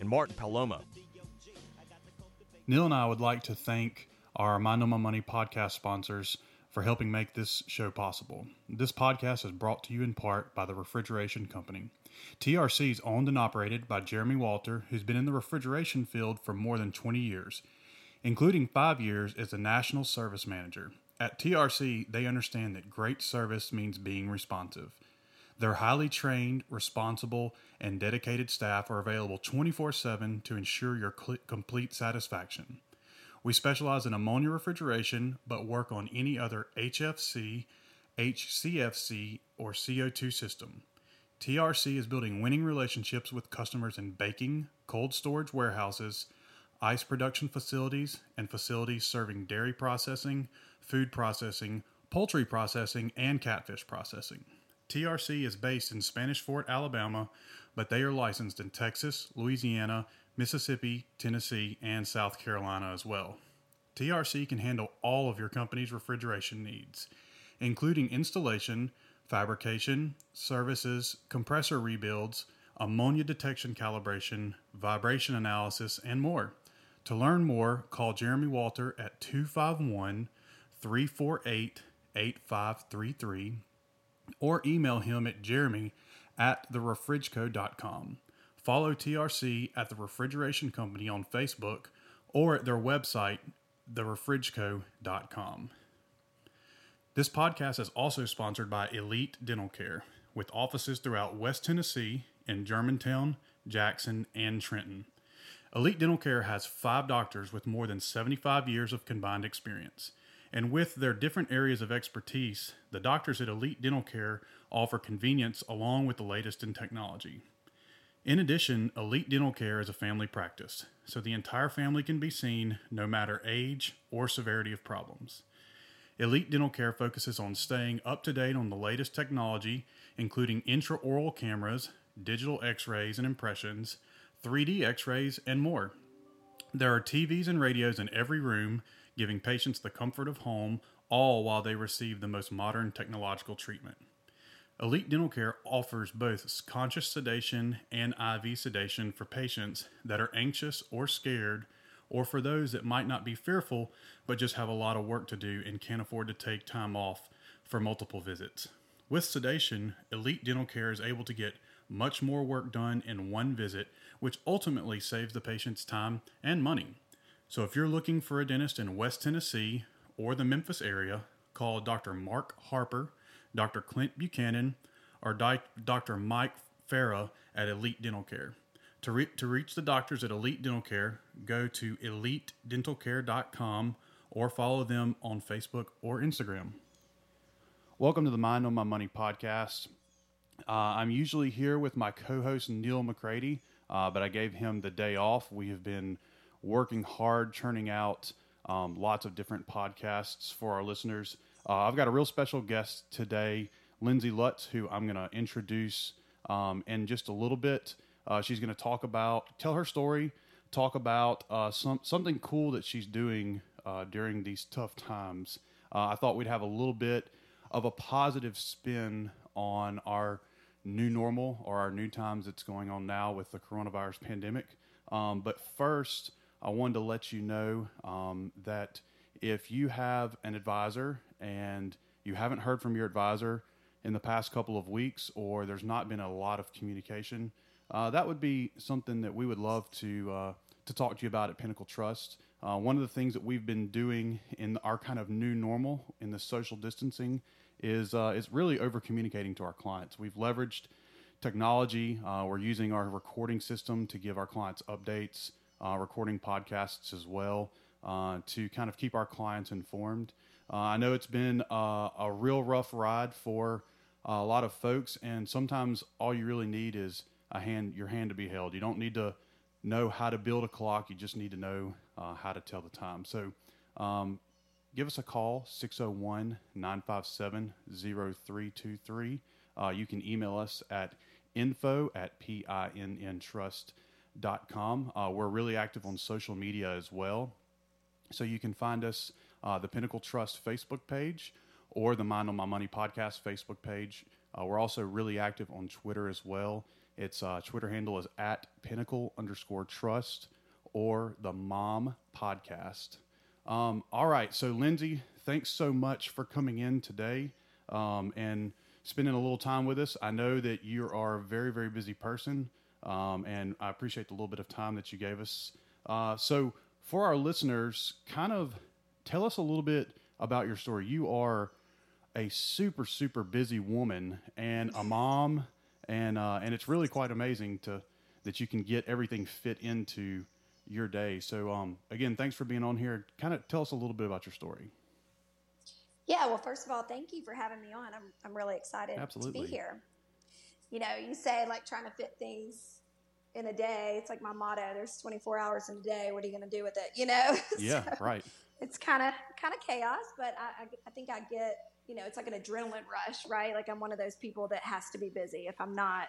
and Martin Palomo. Neil and I would like to thank our Mind on My Money podcast sponsors for helping make this show possible. This podcast is brought to you in part by the Refrigeration Company. TRC is owned and operated by Jeremy Walter, who's been in the refrigeration field for more than 20 years, including five years as a national service manager. At TRC, they understand that great service means being responsive. Their highly trained, responsible, and dedicated staff are available 24 7 to ensure your cl- complete satisfaction. We specialize in ammonia refrigeration, but work on any other HFC, HCFC, or CO2 system. TRC is building winning relationships with customers in baking, cold storage warehouses, ice production facilities, and facilities serving dairy processing, food processing, poultry processing, and catfish processing. TRC is based in Spanish Fort, Alabama, but they are licensed in Texas, Louisiana, Mississippi, Tennessee, and South Carolina as well. TRC can handle all of your company's refrigeration needs, including installation, fabrication, services, compressor rebuilds, ammonia detection calibration, vibration analysis, and more. To learn more, call Jeremy Walter at 251 348 8533 or email him at jeremy at therefrigco.com. Follow TRC at the Refrigeration Company on Facebook or at their website, therefrigco.com. This podcast is also sponsored by Elite Dental Care, with offices throughout West Tennessee, in Germantown, Jackson, and Trenton. Elite Dental Care has five doctors with more than 75 years of combined experience. And with their different areas of expertise, the doctors at Elite Dental Care offer convenience along with the latest in technology. In addition, Elite Dental Care is a family practice, so the entire family can be seen no matter age or severity of problems. Elite Dental Care focuses on staying up to date on the latest technology, including intraoral cameras, digital x rays and impressions, 3D x rays, and more. There are TVs and radios in every room, giving patients the comfort of home, all while they receive the most modern technological treatment. Elite Dental Care offers both conscious sedation and IV sedation for patients that are anxious or scared, or for those that might not be fearful but just have a lot of work to do and can't afford to take time off for multiple visits. With sedation, Elite Dental Care is able to get much more work done in one visit, which ultimately saves the patient's time and money. So if you're looking for a dentist in West Tennessee or the Memphis area, call Dr. Mark Harper, Dr. Clint Buchanan, or Dr. Mike Farah at Elite Dental Care. To, re- to reach the doctors at Elite Dental Care, go to elitedentalcare.com or follow them on Facebook or Instagram. Welcome to the Mind on My Money podcast. Uh, I'm usually here with my co host, Neil McCready, uh, but I gave him the day off. We have been working hard, churning out um, lots of different podcasts for our listeners. Uh, I've got a real special guest today, Lindsey Lutz, who I'm going to introduce um, in just a little bit. Uh, she's going to talk about, tell her story, talk about uh, some something cool that she's doing uh, during these tough times. Uh, I thought we'd have a little bit of a positive spin on our new normal or our new times that's going on now with the coronavirus pandemic. Um, but first, I wanted to let you know um, that if you have an advisor and you haven't heard from your advisor in the past couple of weeks, or there's not been a lot of communication, uh, that would be something that we would love to uh, to talk to you about at Pinnacle Trust. Uh, one of the things that we've been doing in our kind of new normal in the social distancing is uh, is really over communicating to our clients. We've leveraged technology. Uh, we're using our recording system to give our clients updates uh, recording podcasts as well uh, to kind of keep our clients informed. Uh, I know it's been uh, a real rough ride for a lot of folks, and sometimes all you really need is a hand, your hand to be held. You don't need to know how to build a clock. You just need to know uh, how to tell the time. So um, give us a call 601 957 0323. Uh, you can email us at info at pinntrust.com. Uh, we're really active on social media as well. So you can find us uh, the Pinnacle Trust Facebook page or the Mind on My Money podcast Facebook page. Uh, we're also really active on Twitter as well. Its uh, Twitter handle is at Pinnacle underscore Trust or the Mom Podcast. Um, all right, so Lindsey, thanks so much for coming in today um, and spending a little time with us. I know that you are a very, very busy person, um, and I appreciate the little bit of time that you gave us. Uh, so, for our listeners, kind of tell us a little bit about your story. You are a super, super busy woman and a mom, and uh, and it's really quite amazing to that you can get everything fit into your day. So, um, again, thanks for being on here. Kind of tell us a little bit about your story. Yeah, well, first of all, thank you for having me on. I'm, I'm really excited Absolutely. to be here. You know, you say like trying to fit things in a day. It's like my motto. There's 24 hours in a day. What are you going to do with it? You know? Yeah, So right. It's kind of kind of chaos, but I, I, I think I get. You know, it's like an adrenaline rush, right? Like I'm one of those people that has to be busy. If I'm not,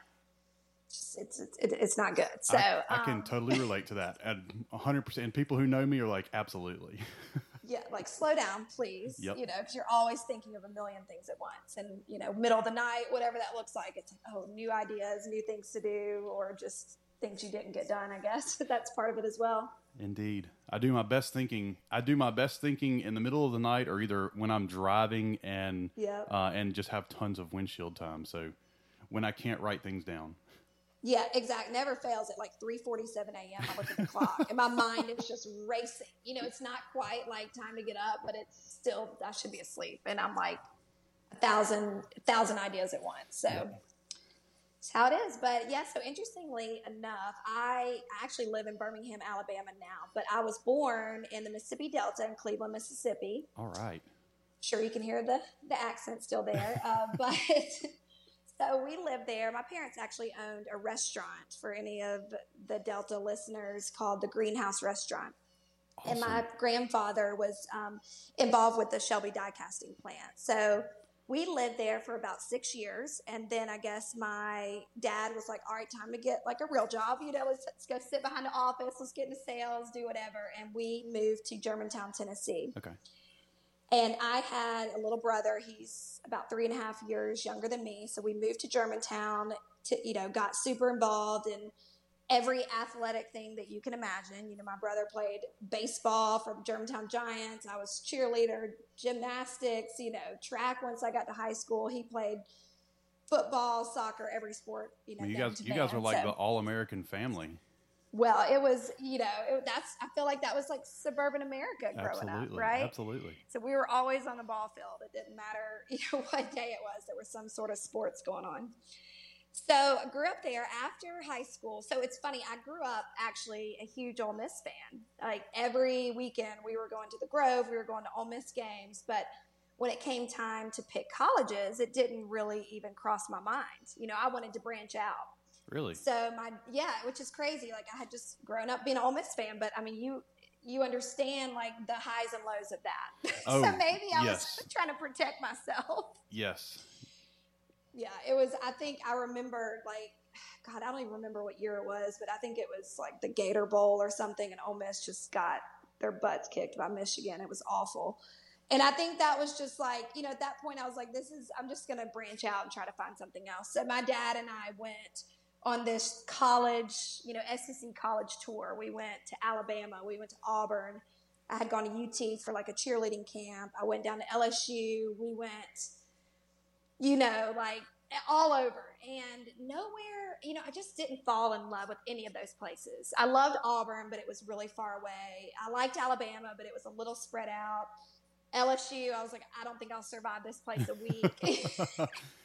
it's it's it's, it's not good. So I, I can um, totally relate to that. And 100%. And people who know me are like, absolutely. yeah, like slow down, please. Yep. You know, because you're always thinking of a million things at once, and you know, middle of the night, whatever that looks like, it's like, oh, new ideas, new things to do, or just things you didn't get done. I guess that's part of it as well. Indeed. I do my best thinking. I do my best thinking in the middle of the night or either when I'm driving and Yep. uh, and just have tons of windshield time. So when I can't write things down. Yeah, exact. Never fails at like 3:47 a.m. I look at the clock, and my mind is just racing. You know, it's not quite like time to get up, but it's still I should be asleep, and I'm like a thousand, a thousand ideas at once. So. It's how it is. But yeah, so interestingly enough, I actually live in Birmingham, Alabama now, but I was born in the Mississippi Delta in Cleveland, Mississippi. All right. Sure, you can hear the, the accent still there. Uh, but so we lived there. My parents actually owned a restaurant for any of the Delta listeners called the Greenhouse Restaurant. And my grandfather was um, involved with the Shelby die casting plant. So we lived there for about six years. And then I guess my dad was like, all right, time to get like a real job. You know, let's, let's go sit behind the office, let's get into sales, do whatever. And we moved to Germantown, Tennessee. Okay. And I had a little brother. He's about three and a half years younger than me. So we moved to Germantown to, you know, got super involved in every athletic thing that you can imagine. You know, my brother played baseball for the Germantown Giants. I was cheerleader, gymnastics, you know, track once I got to high school. He played football, soccer, every sport, you know. Well, you guys, you guys are like So- the all American family. Well, it was, you know, it, that's, I feel like that was like suburban America growing Absolutely. up, right? Absolutely. So we were always on the ball field. It didn't matter you know, what day it was. There was some sort of sports going on. So I grew up there after high school. So it's funny. I grew up actually a huge Ole Miss fan. Like every weekend, we were going to the Grove. We were going to Ole Miss games. But when it came time to pick colleges, it didn't really even cross my mind. You know, I wanted to branch out. Really? So my yeah, which is crazy. Like I had just grown up being an Ole Miss fan, but I mean you you understand like the highs and lows of that. Oh, so maybe I yes. was trying to protect myself. Yes. Yeah, it was. I think I remember like. God, I don't even remember what year it was, but I think it was like the Gator Bowl or something, and Ole Miss just got their butts kicked by Michigan. It was awful. And I think that was just like, you know, at that point I was like, this is, I'm just going to branch out and try to find something else. So my dad and I went on this college, you know, SEC college tour. We went to Alabama, we went to Auburn. I had gone to UT for like a cheerleading camp. I went down to LSU. We went, you know, like all over and nowhere, you know, I just didn't fall in love with any of those places. I loved Auburn, but it was really far away. I liked Alabama, but it was a little spread out. LSU, I was like, I don't think I'll survive this place a week.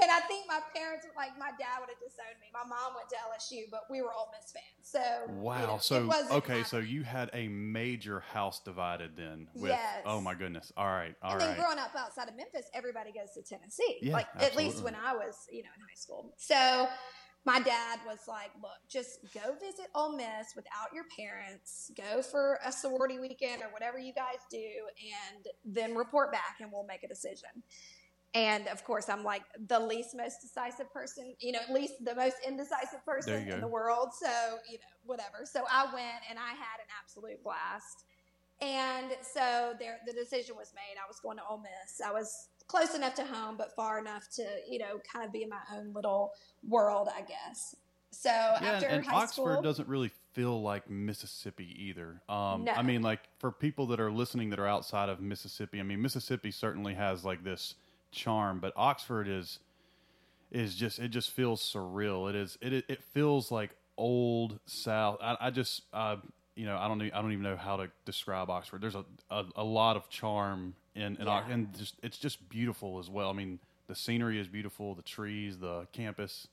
and I think my parents, were like my dad would have disowned me. My mom went to LSU, but we were Ole Miss fans. So you Wow. know, so okay, so you had a major house divided then. With, Yes. Oh my goodness. All right. All and right. then growing up outside of Memphis, everybody goes to Tennessee. Yeah, like at least when I was, you know, in high school. So my dad was like, look, just go visit Ole Miss without your parents, go for a sorority weekend or whatever you guys do, and then report back and we'll make a decision. And of course, I'm like the least most decisive person, you know, at least the most indecisive person in the world. So, you know, whatever. So I went and I had an absolute blast. And so there, the decision was made. I was going to Ole Miss. I was close enough to home, but far enough to, you know, kind of be in my own little world, I guess. So yeah, after and, high Oxford school, doesn't really feel like Mississippi either. Um, No. I mean, like for people that are listening that are outside of Mississippi, I mean, Mississippi certainly has like this charm, but Oxford is is just it just feels surreal. It is it it feels like old South. I, I just uh, you know I don't I don't even know how to describe Oxford. There's a a, a lot of charm in in Yeah. and just it's just beautiful as well. I mean, the scenery is beautiful, the trees, the campus.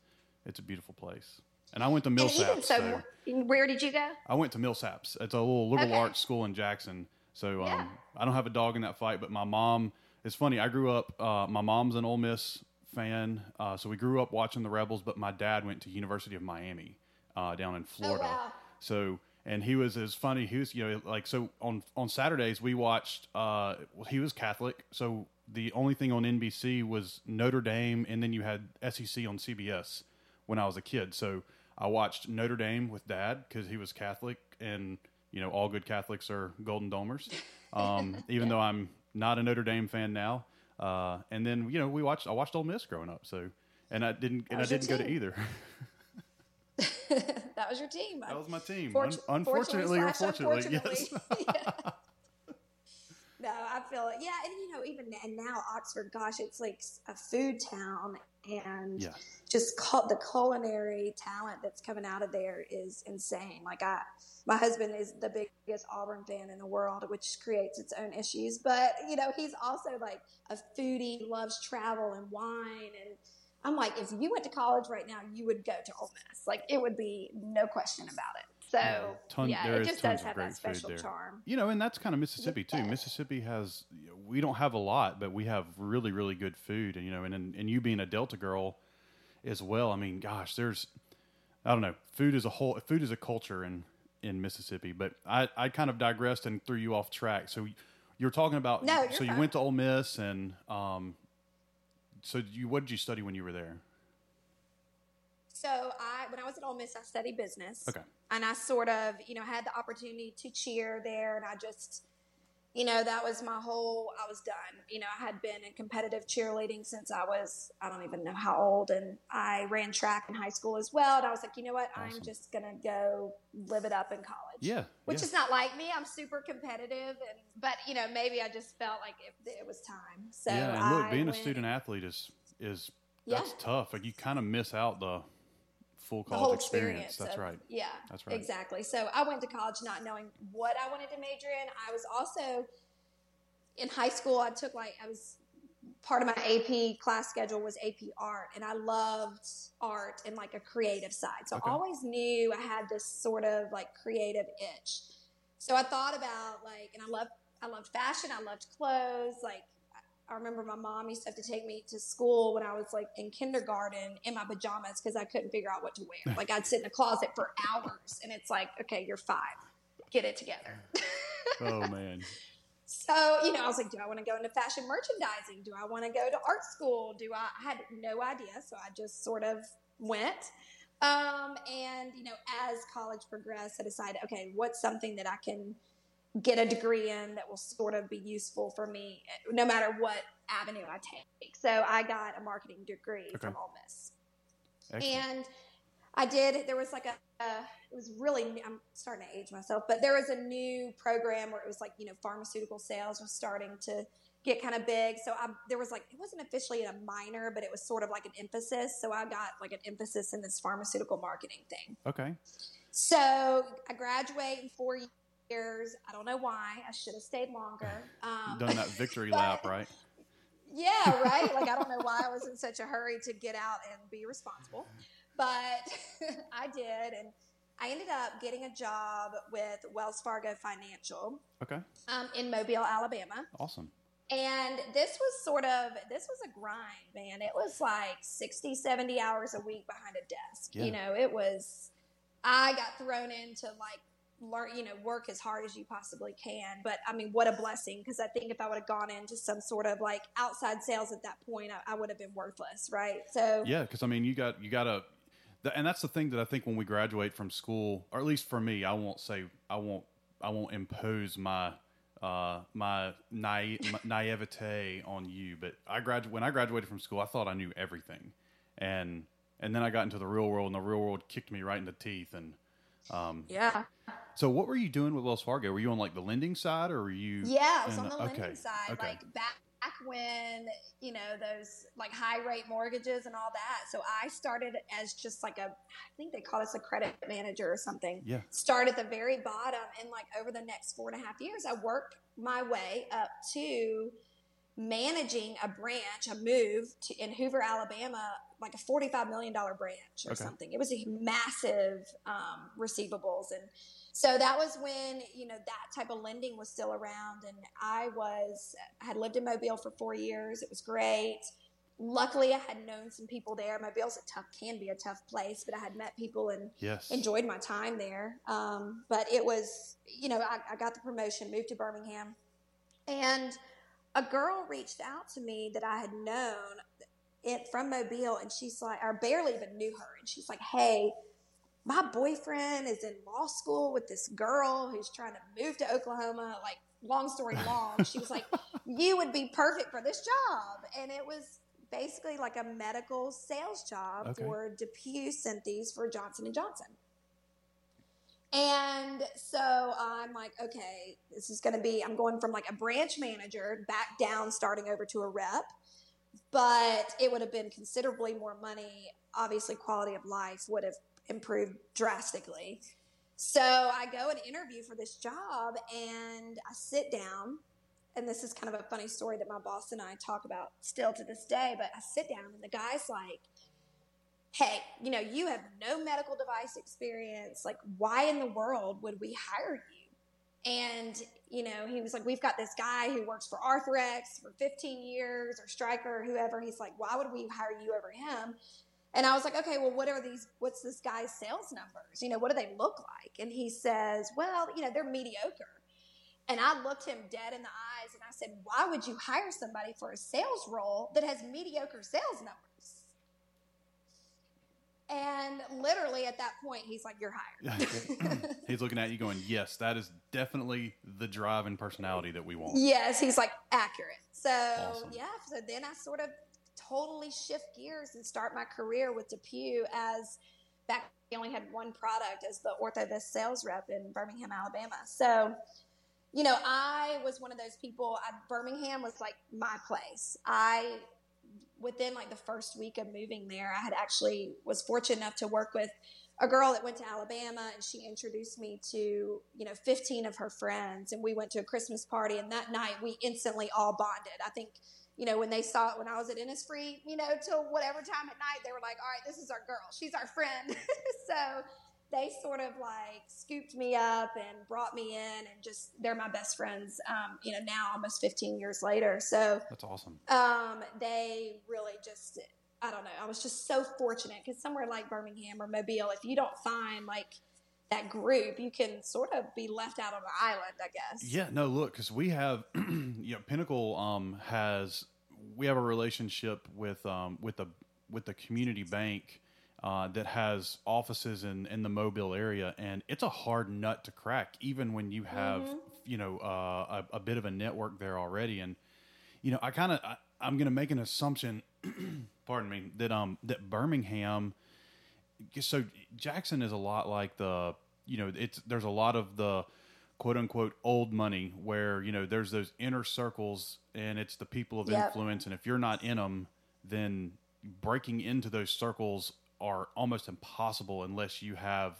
It's a beautiful place. And I went to Millsaps. so, so where did you go? I went to Millsaps. It's a little liberal Okay. arts school in Jackson. So um, Yeah. I don't have a dog in that fight, but my mom. It's funny. I grew up. Uh, my mom's an Ole Miss fan, uh, so we grew up watching the Rebels. But my dad went to University of Miami uh, down in Florida. Oh, wow. So and he was as funny. He was you know like so on on Saturdays we watched. Uh, he was Catholic, so the only thing on NBC was Notre Dame, and then you had SEC on CBS when I was a kid. So I watched Notre Dame with Dad because he was Catholic, and you know all good Catholics are Golden Domers. Um, even though I'm not a Notre Dame fan now, uh, and then you know we watched I watched Ole Miss growing up, so and I didn't and I didn't go to either. that was your team. that was my team. Fortu- Un- unfortunately, or slash fortunately, yes. Yeah. I feel it. Yeah, and you know, even and now Oxford, gosh, it's like a food town, and Yeah. just the culinary talent that's coming out of there is insane. Like I, my husband is the biggest Auburn fan in the world, which creates its own issues. But you know, he's also like a foodie, loves travel and wine, and I'm like, if you went to college right now, you would go to Ole Miss. Like it would be no question about it. So Yeah, ton- yeah, there it is just tons does of have that special charm. You know, and that's kind of Mississippi too. Mississippi has we don't have a lot, but we have really really good food, and you know, and and, and you being a Delta girl as well. I mean, gosh, there's I don't know, food is a whole food is a culture in in Mississippi. But I I kind of digressed and threw you off track. So you're talking about No, you're so you went to Ole Miss and um, so you what did you study when you were there? So I, when I was at Ole Miss, I studied business. Okay. And I sort of, you know, had the opportunity to cheer there, and I just, you know, that was my whole. I was done. You know, I had been in competitive cheerleading since I was, I don't even know how old, and I ran track in high school as well. And I was like, you know what, Awesome. I'm just gonna go live it up in college. Yeah, Which yeah. is not like me. I'm super competitive, and but you know, maybe I just felt like it, it was time. So yeah, and look, I being a student athlete is is Yeah. that's tough. Like you kind of miss out the full college whole experience. experience. That's of- right. Yeah, That's right. Exactly. So I went to college not knowing what I wanted to major in. I was also in high school. I took like I was part of my AP class schedule was AP art, and I loved art and like a creative side. So Okay. I always knew I had this sort of like creative itch. So I thought about like, and I loved I loved fashion. I loved clothes. Like I remember my mom used to have to take me to school when I was like in kindergarten in my pajamas because I couldn't figure out what to wear. Like I'd sit in a closet for hours, and it's like, okay, you're five, get it together. Oh man. So, you know, I was like, do I want to go into fashion merchandising? Do I want to go to art school? Do I, I had no idea. So I just sort of went. Um, and, you know, as college progressed, I decided, okay, what's something that I can get a degree in that will sort of be useful for me no matter what avenue I take. So I got a marketing degree Okay. from Ole Miss. Excellent. And I did. There was like a, uh, it was really. I'm starting to age myself, but there was a new program where it was like you know pharmaceutical sales was starting to get kind of big. So I, there was like it wasn't officially a minor, but it was sort of like an emphasis. So I got like an emphasis in this pharmaceutical marketing thing. okay. So I graduate in four years. I don't know why. I should have stayed longer. Um, Done that victory but- lap, right? yeah, right. Like I don't know why I was in such a hurry to get out and be responsible, but I did, and I ended up getting a job with Wells Fargo Financial Okay. um, in Mobile, Alabama. Awesome. And this was sort of this was a grind, man. It was like 60, 70 hours a week behind a desk. Yeah. You know, it was I got thrown into like learn, you know, work as hard as you possibly can. But I mean, what a blessing because I think if I would have gone into some sort of like outside sales at that point, I, I would have been worthless, right? So Yeah, because I mean, you got you got to, and that's the thing that I think when we graduate from school, or at least for me, I won't say I won't I won't impose my uh, my naive, naivete on you, but I gradu- when I graduated from school, I thought I knew everything, and and then I got into the real world, and the real world kicked me right in the teeth. And um, yeah, so, what were you doing with Wells Fargo? Were you on like the lending side, or were you? yeah, it was in on the okay, lending side, okay. like back. Back when you know those like high rate mortgages and all that, so I started as just like a, I think they call us a credit manager or something. Yeah. Start at the very bottom, and like over the next four and a half years, I worked my way up to managing a branch, a move to, in Hoover, Alabama, like a $45 million branch or Okay. something. It was a massive um, receivables. And so that was when, you know, that type of lending was still around. And I was, I had lived in Mobile for four years. It was great. Luckily, I had known some people there. Mobile's a tough, can be a tough place, but I had met people and Yes. enjoyed my time there. Um, but it was, you know, I, I got the promotion, moved to Birmingham, and a girl reached out to me that I had known it from Mobile, and she's like, I barely even knew her, and she's like, hey. My boyfriend is in law school with this girl who's trying to move to Oklahoma. Like, long story long, she was like, You would be perfect for this job. And it was basically like a medical sales job Okay. for DePuy Synthes for Johnson and Johnson. And so I'm like, okay, this is going to be, I'm going from like a branch manager back down, starting over to a rep, but it would have been considerably more money. Obviously, quality of life would have improved drastically. So I go and interview for this job and I sit down. And this is kind of a funny story that my boss and I talk about still to this day. But I sit down and the guy's like, hey, you know, you have no medical device experience. Like, why in the world would we hire you? And, you know, he was like, we've got this guy who works for Arthrex for 15 years or Stryker or whoever. He's like, why would we hire you over him? And I was like, okay, well, what are these? What's this guy's sales numbers? You know, what do they look like? And he says, well, you know, they're mediocre. And I looked him dead in the eyes and I said, why would you hire somebody for a sales role that has mediocre sales numbers? And literally at that point, he's like, you're hired. Mm. He's looking at you, going, "Yes, that is definitely the drive and personality that we want." Yes, he's like accurate. So Awesome. yeah, so then I sort of totally shift gears and start my career with DePuy as back we only had one product as the Orthovisc sales rep in Birmingham, Alabama. So, you know, I was one of those people. I, Birmingham was like my place. I within like the first week of moving there, I had actually was fortunate enough to work with a girl that went to Alabama and she introduced me to, you know, 15 of her friends and we went to a Christmas party and that night we instantly all bonded. I think, you know, when they saw it when I was at Innisfree, you know, till whatever time at night, they were like, all right, this is our girl. She's our friend. so they sort of like scooped me up and brought me in and just, they're my best friends, um, you know, now almost 15 years later. So, That's awesome. um, they really just I don't know. I was just so fortunate because somewhere like Birmingham or Mobile, if you don't find like that group, you can sort of be left out on an island, I guess. Yeah, no, look, because we have, you know, Pinnacle um, has we have a relationship with um, with the with the community bank uh, that has offices in in the Mobile area, and it's a hard nut to crack, even when you have you know uh, a, a bit of a network there already. And you know, I kind of I'm going to make an assumption, pardon me, that um that Birmingham so Jackson is a lot like the you know it's there's a lot of the quote unquote old money where you know there's those inner circles and it's the people of Yep. influence and if you're not in them then breaking into those circles are almost impossible unless you have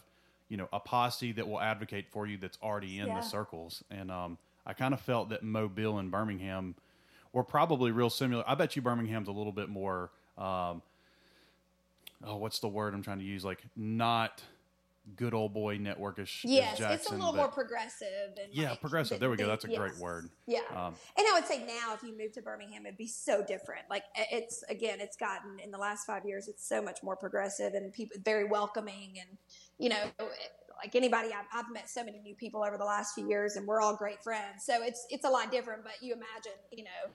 you know a posse that will advocate for you that's already in Yeah. the circles and um, I kind of felt that Mobile and Birmingham were probably real similar I bet you Birmingham's a little bit more um, oh, what's the word I'm trying to use? Like not good old boy networkish. Yes, it's a little but- more progressive. And Yeah, like, progressive. There we go. That's a great word. Yeah. Um, And I would say now, if you move to Birmingham, it'd be so different. Like it's again, it's gotten in the last five years, it's so much more progressive and people very welcoming. And you know, like anybody, I've, I've met so many new people over the last few years, and we're all great friends. So it's it's a lot different. But you imagine, you know,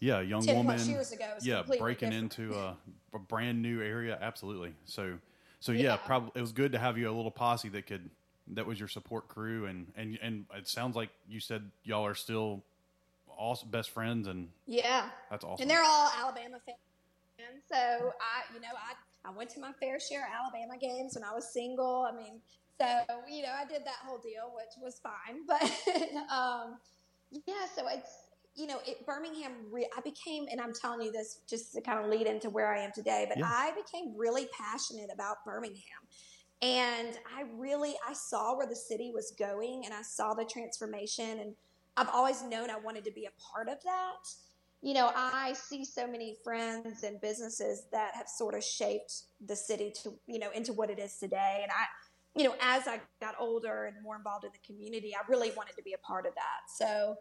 yeah, young 10 woman. plus years ago, it's yeah, breaking different. into a, a brand new area. Absolutely. So, so yeah, Yeah. probably it was good to have you a little posse that could that was your support crew, and and and it sounds like you said y'all are still all best friends, and yeah. that's awesome. And they're all Alabama fans. And so I, you know, I, I went to my fair share of Alabama games when I was single. I mean, so, you know, I did that whole deal, which was fine. But, um, yeah, so it's, you know, it, Birmingham, re- I became, and I'm telling you this just to kind of lead into where I am today, but Yeah. I became really passionate about Birmingham. And I really, I saw where the city was going and I saw the transformation. And I've always known I wanted to be a part of that you know, I see so many friends and businesses that have sort of shaped the city to, you know, into what it is today. And I, you know, as I got older and more involved in the community, I really wanted to be a part of that. So,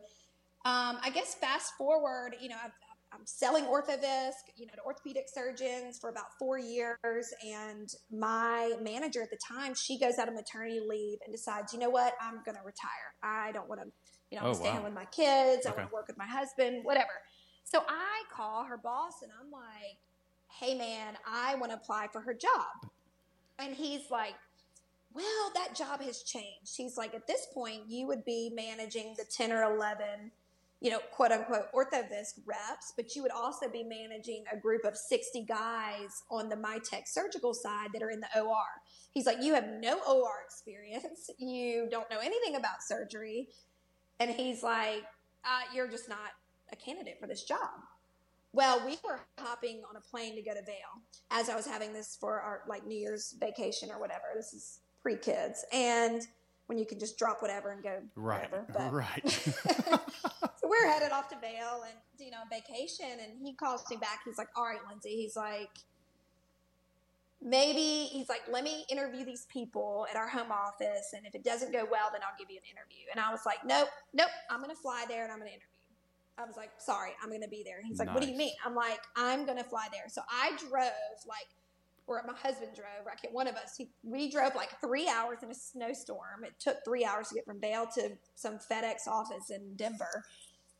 um, I guess fast forward, you know, I've, I'm selling Orthovisc, you know, to orthopedic surgeons for about four years. And my manager at the time, she goes out of maternity leave and decides, you know what, I'm going to retire. I don't want to, you know, I'm Oh, stay wow. home with my kids. I want to work with my husband, whatever. So I call her boss and I'm like, hey man, I want to apply for her job. And he's like, well, that job has changed. He's like, at this point, you would be managing the 10 or 11, you know, quote unquote orthovisc reps, but you would also be managing a group of 60 guys on the Mitek surgical side that are in the OR. He's like, you have no OR experience. You don't know anything about surgery. And he's like, uh, you're just not a candidate for this job. Well, we were hopping on a plane to go to Vail as I was having this for our like New Year's vacation or whatever. This is pre kids, and when you can just drop whatever and go right, wherever. But- right. so we're headed off to Vail and you know vacation, and he calls me back. He's like, "All right, Lindsey." He's like, "Maybe." He's like, "Let me interview these people at our home office, and if it doesn't go well, then I'll give you an interview." And I was like, "Nope, nope. I'm going to fly there and I'm going to interview." I was like, "Sorry, I'm going to be there." He's like, "What do you mean?" I'm like, "I'm going to fly there." So I drove like. Or my husband drove. I can't. One of us. He, we drove like three hours in a snowstorm. It took three hours to get from Vail to some FedEx office in Denver.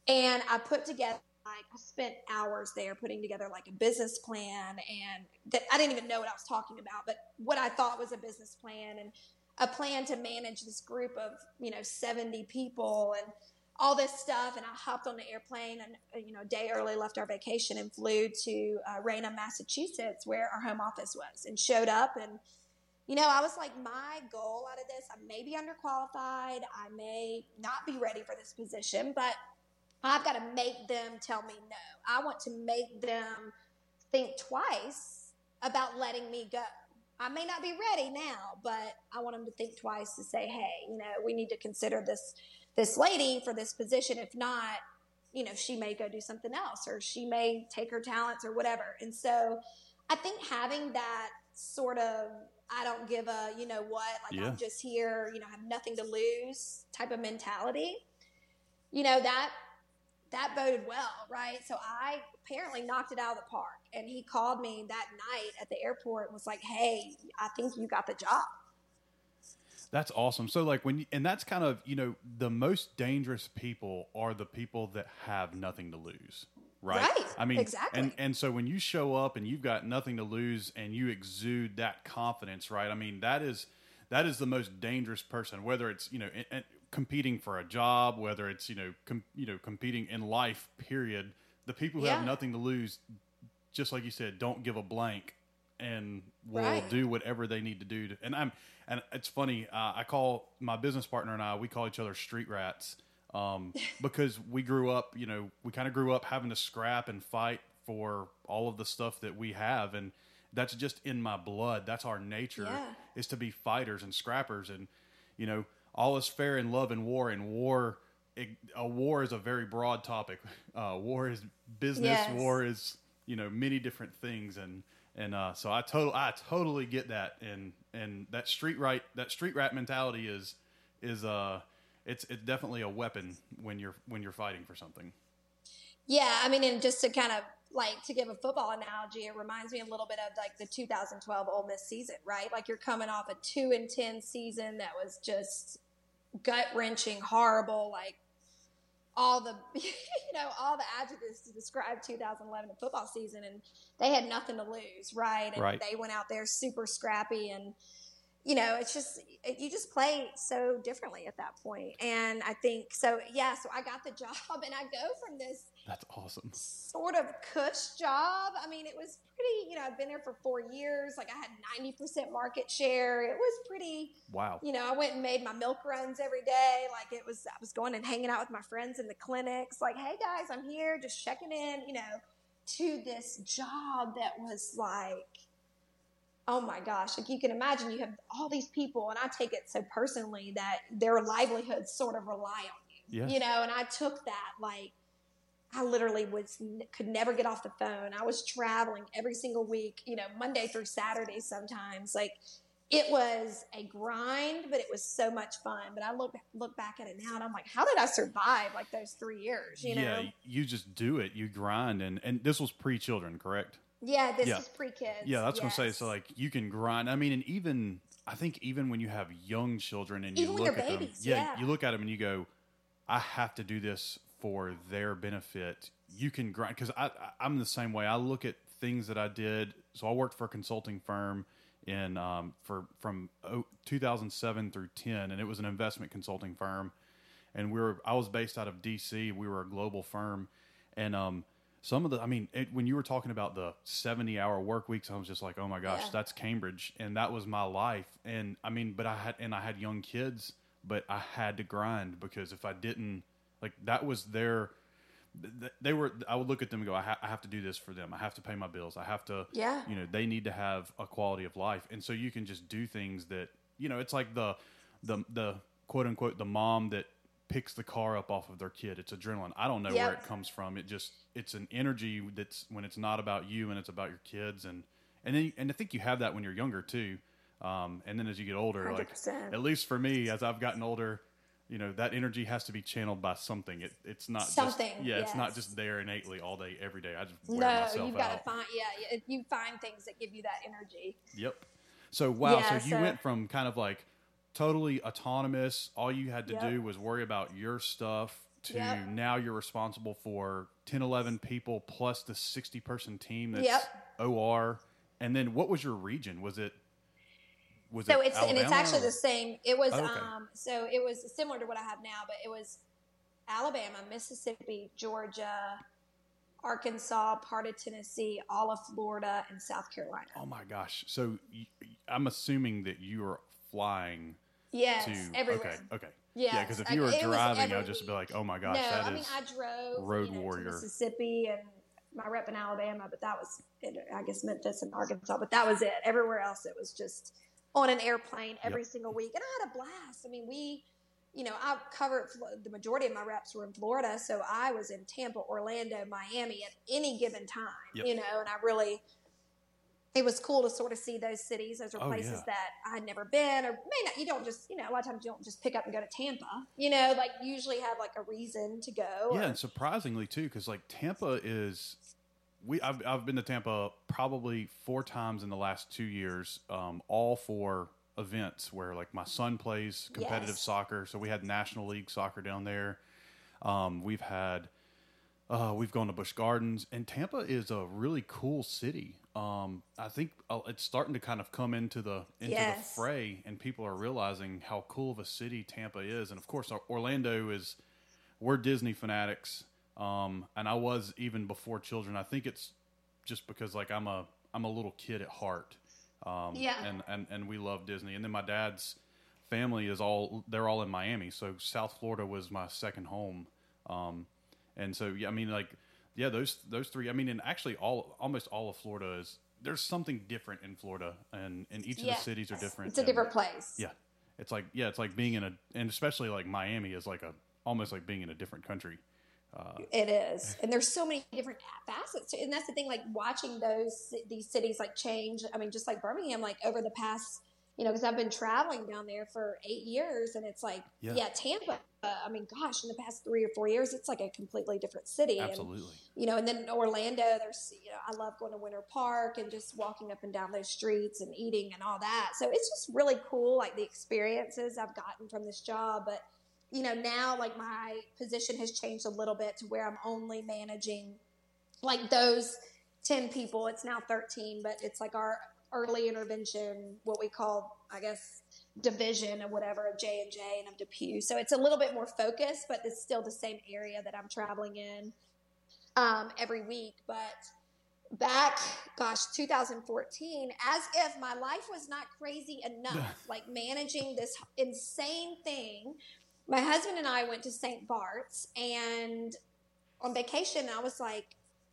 And I put together, like, I spent hours there putting together like a business plan and that I didn't even know what I was talking about, but what I thought was a business plan and a plan to manage this group of, you know, 70 people and all this stuff. And I hopped on the airplane and, uh, you know, a day early left our vacation and flew to uh, Raynham, Massachusetts, where our home office was and showed up and, you know, I was like, my goal out of this, I may be underqualified. I may not be ready for this position, but I've got to make them tell me no. I want to make them think twice about letting me go. I may not be ready now, but I want them to think twice to say, "Hey, you know, we need to consider this this lady for this position. If not, you know, she may go do something else, or she may take her talents, or whatever." And so, I think having that sort of I don't give a you know what, like Yeah. I'm just here, you know, I have nothing to lose type of mentality. You know that that boded well, right? So I apparently knocked it out of the park. And he called me that night at the airport and was like, Hey, I think you got the job. That's awesome. So like when you, and that's kind of, you know, the most dangerous people are the people that have nothing to lose. Right. Right. I mean, Exactly. and and so when you show up and you've got nothing to lose and you exude that confidence, right? I mean, that is that is the most dangerous person. Whether it's you know in, in- competing for a job, whether it's you know com, you know competing in life. Period. The people who have nothing to lose, just like you said, don't give a blank and will Right. do whatever they need to do. To, and I'm and it's funny. Uh, I call my business partner and I. We call each other street rats um, because we grew up. You know, we kind of grew up having to scrap and fight for all of the stuff that we have, and that's just in my blood. That's our nature Yeah. is to be fighters and scrappers, and you know, all is fair in love and war. And war, it, a war is a very broad topic. Uh, war is business. Yes. War is you know many different things, and and uh, so I total I totally get that, and and that street right that street rat mentality is is uh it's it's definitely a weapon when you're when you're fighting for something. Yeah, I mean, and just to kind of like to give a football analogy, it reminds me a little bit of like the 2012 Ole Miss season, right? Like you're coming off a two and ten season that was just gut wrenching, horrible, like all the you know all the adjectives to describe 2011 football season, and they had nothing to lose, right? And right. they went out there super scrappy and you know, it's just you just play so differently at that point. And I think so. Yeah. So I got the job, and I go from this. That's awesome. Sort of cush job. I mean, it was pretty. You know, I've been there for four years. Like I had ninety percent market share. It was pretty. Wow. You know, I went and made my milk runs every day. Like it was. I was going and hanging out with my friends in the clinics. Like, hey guys, I'm here, just checking in. You know, to this job that was like oh my gosh, like you can imagine you have all these people, and I take it so personally that their livelihoods sort of rely on you, yeah. you know, and I took that like, I literally was could never get off the phone. I was traveling every single week, you know, Monday through Saturday sometimes. Like it was a grind, but it was so much fun. But I look look back at it now and I'm like, how did I survive like those three years? You know? Yeah, you just do it. You grind and and this was pre children, correct? Yeah, this Yeah. is pre kids. Yeah, that's gonna say. So like you can grind. I mean, and even I think even when you have young children and you Even look at them, babies, yeah, yeah. you look at them and you go, I have to do this for their benefit. You can grind because I, I'm the same way. I look at things that I did. So I worked for a consulting firm in um, for from oh, 2007 through 10, and it was an investment consulting firm. And we were I was based out of DC. We were a global firm, and um, some of the I mean, it, when you were talking about the 70 hour work weeks, I was just like, oh my gosh, Yeah. that's Cambridge, and that was my life. And I mean, but I had and I had young kids, but I had to grind because if I didn't, like that was their. They were. I would look at them and go, I, ha- I have to do this for them. I have to pay my bills. I have to. Yeah. You know, they need to have a quality of life, and so you can just do things that you know. It's like the, the the quote unquote the mom that picks the car up off of their kid. It's adrenaline. I don't know where it comes from. It just it's an energy that's when it's not about you and it's about your kids and and then and I think you have that when you're younger too. Um, and then as you get older, like 100%. at least for me, as I've gotten older, you know that energy has to be channeled by something. It, it's not Something, Just, yeah, it's not just there innately all day, every day. I just wear No, myself you've got to find. Yeah, you find things that give you that energy. Yep. So wow, Yeah, so you so- went from kind of like totally autonomous, all you had to Yep. do was worry about your stuff to Yep. now you're responsible for 10 11 people plus the 60 person team that's Yep. OR. And then what was your region? Was it was So it it's and it's actually or- the same. It was Oh, okay. um so it was similar to what I have now, but it was Alabama, Mississippi, Georgia, Arkansas, part of Tennessee, all of Florida, and South Carolina. Oh my gosh. So y- I'm assuming that you were flying Yes, to everywhere. Okay, okay. Yes, Yeah, because if you were was driving, I'd just be like, "Oh my gosh, no, that I mean I drove road you know, warrior. to Mississippi and my rep in Alabama, but that was I guess Memphis and Arkansas, but that was it. Everywhere else, it was just on an airplane every single week, and I had a blast. I mean, we, you know, I covered the majority of my reps were in Florida, so I was in Tampa, Orlando, Miami at any given time. Yep. You know, and I really. It was cool to sort of see those cities. Those are Oh, places yeah. that I'd never been, or may not. You don't just, you know, a lot of times you don't just pick up and go to Tampa. You know, like usually have like a reason to go. Yeah, or- and surprisingly too, because like Tampa is, we I've I've been to Tampa probably four times in the last two years, um, all for events where like my son plays competitive Yes. soccer, so we had National League soccer down there. Um, we've had, uh, we've gone to Busch Gardens, and Tampa is a really cool city. Um, I think uh, it's starting to kind of come into the into the fray, and people are realizing how cool of a city Tampa is. And of course, Orlando is we're Disney fanatics, um, and I was even before children. I think it's just because like I'm a I'm a little kid at heart, um, Yeah. and, and and we love Disney. And then my dad's family is all they're all in Miami, so South Florida was my second home. Um, and so yeah, I mean like yeah, those those three. I mean, and actually all almost all of Florida is there's something different in Florida, and and each of the cities are different. It's a and- different place. yeah, it's like yeah, it's like being in a and especially like Miami is like a almost like being in a different country. It is, and there's so many different facets, and that's the thing. Like watching those these cities like change. I mean, just like Birmingham, like over the past, you know, because I've been traveling down there for eight years, and it's like, Yeah. yeah, Tampa. Uh, I mean, gosh, in the past three or four years, it's like a completely different city. And, Absolutely. you know, and then Orlando, there's, you know, I love going to Winter Park and just walking up and down those streets and eating and all that. So it's just really cool, like the experiences I've gotten from this job. But, you know, now like my position has changed a little bit to where I'm only managing like those 10 people. It's now 13, but it's like our early intervention, what we call, I guess, division or whatever of J and J and of DePuy. So it's a little bit more focused, but it's still the same area that I'm traveling in um, every week. But back, gosh, 2014, as if my life was not crazy enough, like managing this insane thing. My husband and I went to St. Bart's and on vacation, I was like,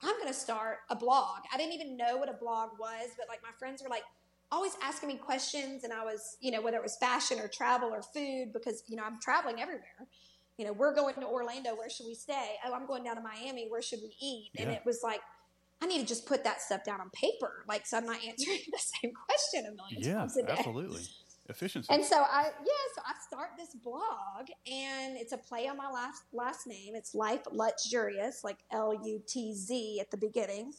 I'm going to start a blog. I didn't even know what a blog was, but like my friends were like always asking me questions. And I was, you know, whether it was fashion or travel or food, because, you know, I'm traveling everywhere. You know, we're going to Orlando. Where should we stay? Oh, I'm going down to Miami. Where should we eat? And it was like, I need to just put that stuff down on paper. Like, so I'm not answering the same question a million Yeah, times a day. absolutely. Efficiency. And so I yeah, so I start this blog and it's a play on my last last name. It's Life Lutzurious, like L U T Z at the beginning.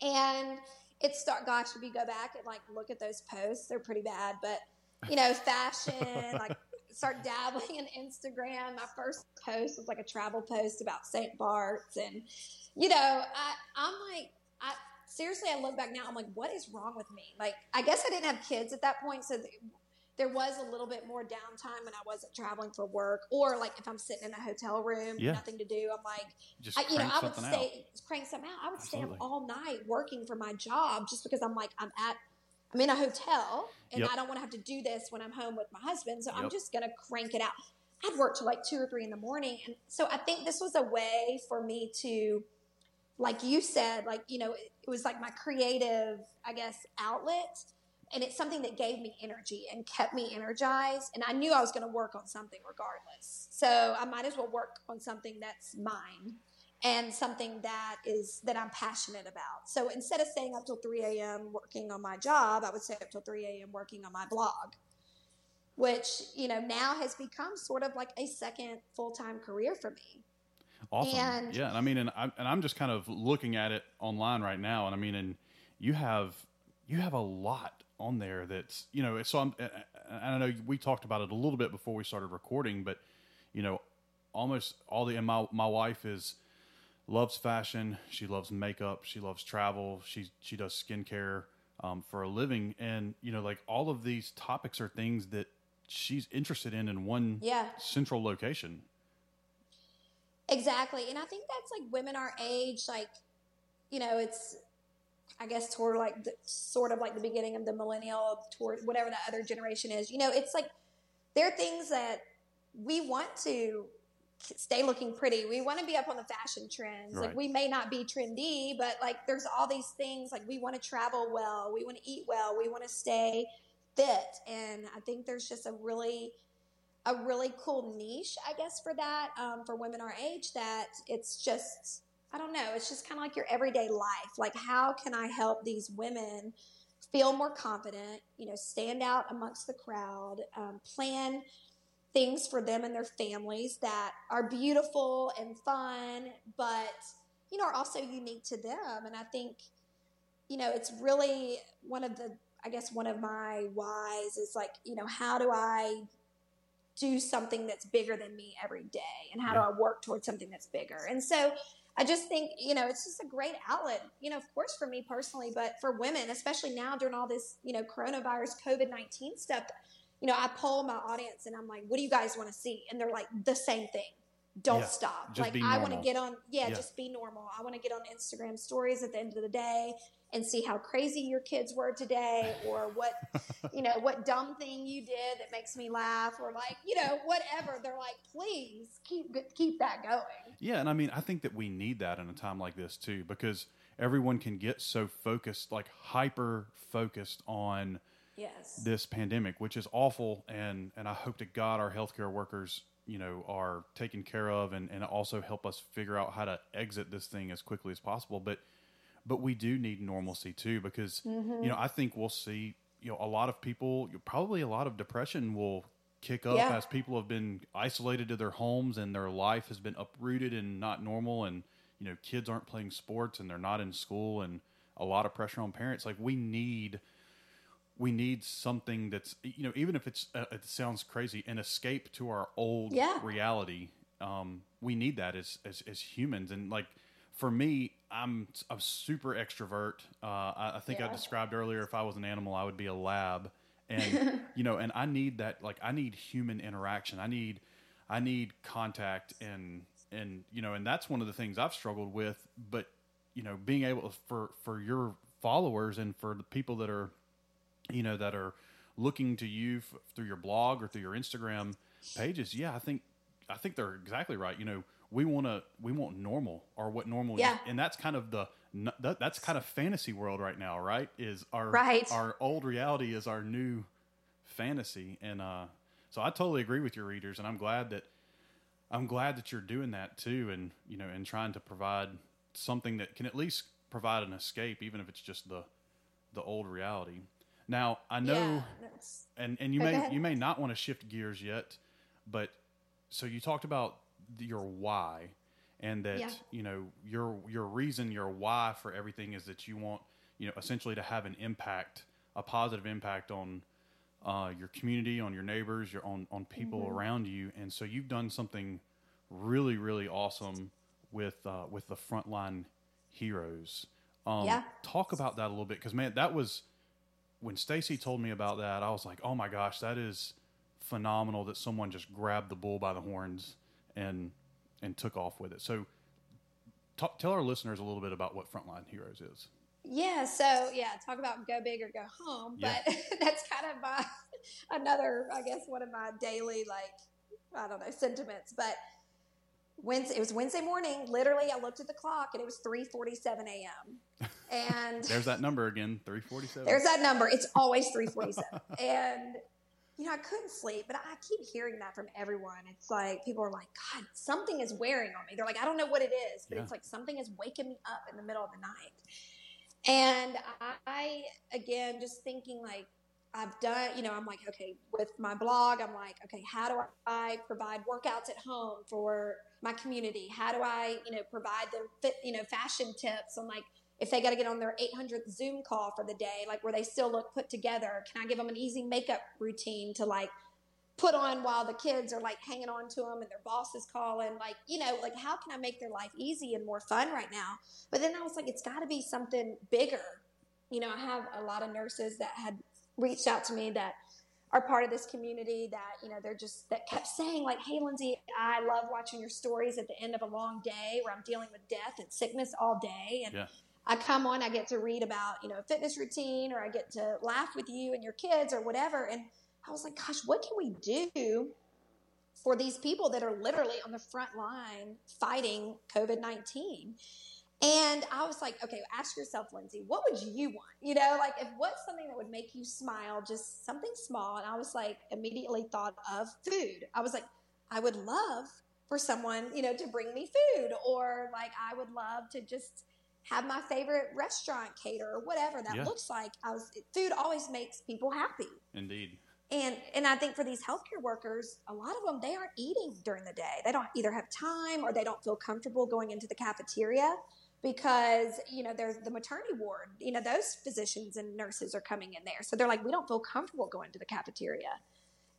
And it start gosh, if you go back and like look at those posts, they're pretty bad, but you know, fashion, like start dabbling in Instagram. My first post was like a travel post about St. Bart's and you know, I I'm like I seriously I look back now, I'm like, what is wrong with me? Like I guess I didn't have kids at that point, so there was a little bit more downtime when I wasn't traveling for work, or like if I'm sitting in a hotel room, Yeah. nothing to do, I'm like, Just I, you know, I would something out. stay crank something out. I would stay up all night working for my job just because I'm like I'm at I'm in a hotel and Yep. I don't want to have to do this when I'm home with my husband, so I'm just gonna crank it out. I'd work till like two or three in the morning, and so I think this was a way for me to, like you said, like you know, it, it was like my creative, I guess, outlet and it's something that gave me energy and kept me energized and i knew i was going to work on something regardless. So i might as well work on something that's mine and something that is that i'm passionate about. So instead of staying up till 3 a.m working on my job i would stay up till 3 a.m working on my blog which you know now has become sort of like a second full-time career for me. Awesome. And- yeah, and I mean, and I'm and I'm just kind of looking at it online right now, and I mean, and you have you have a lot on there that's you know. So I'm, and I know we talked about it a little bit before we started recording, but you know, almost all the and my my wife is loves fashion. She loves makeup. She loves travel. She she does skincare um, for a living, and you know, like all of these topics are things that she's interested in in one yeah central location. Exactly. And I think that's like women our age, like, you know, it's, I guess, toward like the, sort of like the beginning of the millennial, toward whatever that other generation is. You know, it's like there are things that we want to stay looking pretty. We want to be up on the fashion trends. Right. Like, we may not be trendy, but like there's all these things. Like, we want to travel well, we want to eat well, we want to stay fit. And I think there's just a really, a really cool niche, I guess, for that um, for women our age. That it's just, I don't know, it's just kind of like your everyday life. Like, how can I help these women feel more confident? You know, stand out amongst the crowd, um, plan things for them and their families that are beautiful and fun, but you know, are also unique to them. And I think, you know, it's really one of the, I guess, one of my whys is like, you know, how do I do something that's bigger than me every day and how Yeah. do i work towards something that's bigger and so i just think you know it's just a great outlet you know of course for me personally but for women especially now during all this you know coronavirus covid-19 stuff you know i poll my audience and i'm like what do you guys want to see? And they're like the same thing. Don't Yeah, stop. Like i want to get on yeah, Yeah. just be normal. I want to get on instagram stories at the end of the day and see how crazy your kids were today or what you know what dumb thing you did that makes me laugh or like you know whatever they're like please keep keep that going Yeah, and I mean, I think that we need that in a time like this too, because everyone can get so focused, like hyper focused on yes this pandemic, which is awful. And and I hope to God our healthcare workers you know, are taken care of and, and also help us figure out how to exit this thing as quickly as possible. But but we do need normalcy too because Mm-hmm. you know I think we'll see you know a lot of people probably a lot of depression will kick up Yeah. as people have been isolated to their homes and their life has been uprooted and not normal and you know kids aren't playing sports and they're not in school and a lot of pressure on parents like we need we need something that's you know even if it's uh, it sounds crazy an escape to our old Yeah. reality um, we need that as, as as humans and like for me i'm a super extrovert. Uh, I, I think i described earlier if i was an animal i would be a lab. And you know and i need that like i need human interaction. I need i need contact and and you know and that's one of the things i've struggled with. But you know being able for for your followers and for the people that are you know that are looking to you f- through your blog or through your Instagram pages, yeah, I think I think they're exactly right. You know, we want to we want normal or what normal Yeah. is, and that's kind of the that, that's kind of fantasy world right now, right? Is our Right. our old reality is our new fantasy, and uh, so I totally agree with your readers, and I'm glad that I'm glad that you're doing that too, and you know, and trying to provide something that can at least provide an escape, even if it's just the the old reality. Now I know, Yeah, and and you go may ahead. you may not want to shift gears yet, but so you talked about your why, and that Yeah. you know your your reason, your why for everything is that you want you know essentially to have an impact, a positive impact on uh, your community, on your neighbors, your on on people Mm-hmm. around you, and so you've done something really really awesome with uh, with the frontline heroes. Um, Yeah. Talk about that a little bit because man, that was when Stacy told me about that. I was like, oh my gosh, that is phenomenal that someone just grabbed the bull by the horns and and took off with it. So. Talk, tell our listeners a little bit about what Frontline Heroes is. Yeah, so yeah, talk about go big or go home, Yeah. but that's kind of my another, I guess, one of my daily like I don't know sentiments. But Wednesday, it was Wednesday morning. Literally, I looked at the clock and it was three forty seven a.m. And There's that number again, 347. there's that number. It's always three forty seven, and you know I couldn't sleep, but I keep hearing that from everyone. It's like people are like, God, something is wearing on me. They're like, I don't know what it is, but Yeah. it's like something is waking me up in the middle of the night. And I, again, just thinking like, I've done, you know, I'm like, okay, with my blog, I'm like, okay, how do I provide workouts at home for my community? How do I, you know, provide them fit, you know, fashion tips? I'm like, if they got to get on their 800th Zoom call for the day, like where they still look put together, can I give them an easy makeup routine to like put on while the kids are like hanging on to them and their boss is calling? Like, you know, like how can I make their life easy and more fun right now? But then I was like, it's got to be something bigger. You know, I have a lot of nurses that had reached out to me that are part of this community that, you know, they're just, that kept saying, like, hey, Lindsey, I love watching your stories at the end of a long day where I'm dealing with death and sickness all day. And Yeah. I come on, I get to read about, you know, fitness routine or I get to laugh with you and your kids or whatever. And I was like, gosh, what can we do for these people that are literally on the front line fighting COVID 19? And I was like, okay, ask yourself, Lindsey, what would you want? You know, like if what's something that would make you smile, just something small. And I was like, immediately thought of food. I was like, I would love for someone, you know, to bring me food, or like I would love to just have my favorite restaurant cater or whatever that Yeah. looks like. I was food always makes people happy. Indeed. And and I think for these healthcare workers, a lot of them they aren't eating during the day. They don't either have time or they don't feel comfortable going into the cafeteria because you know there's the maternity ward. You know those physicians and nurses are coming in there, so they're like, we don't feel comfortable going to the cafeteria.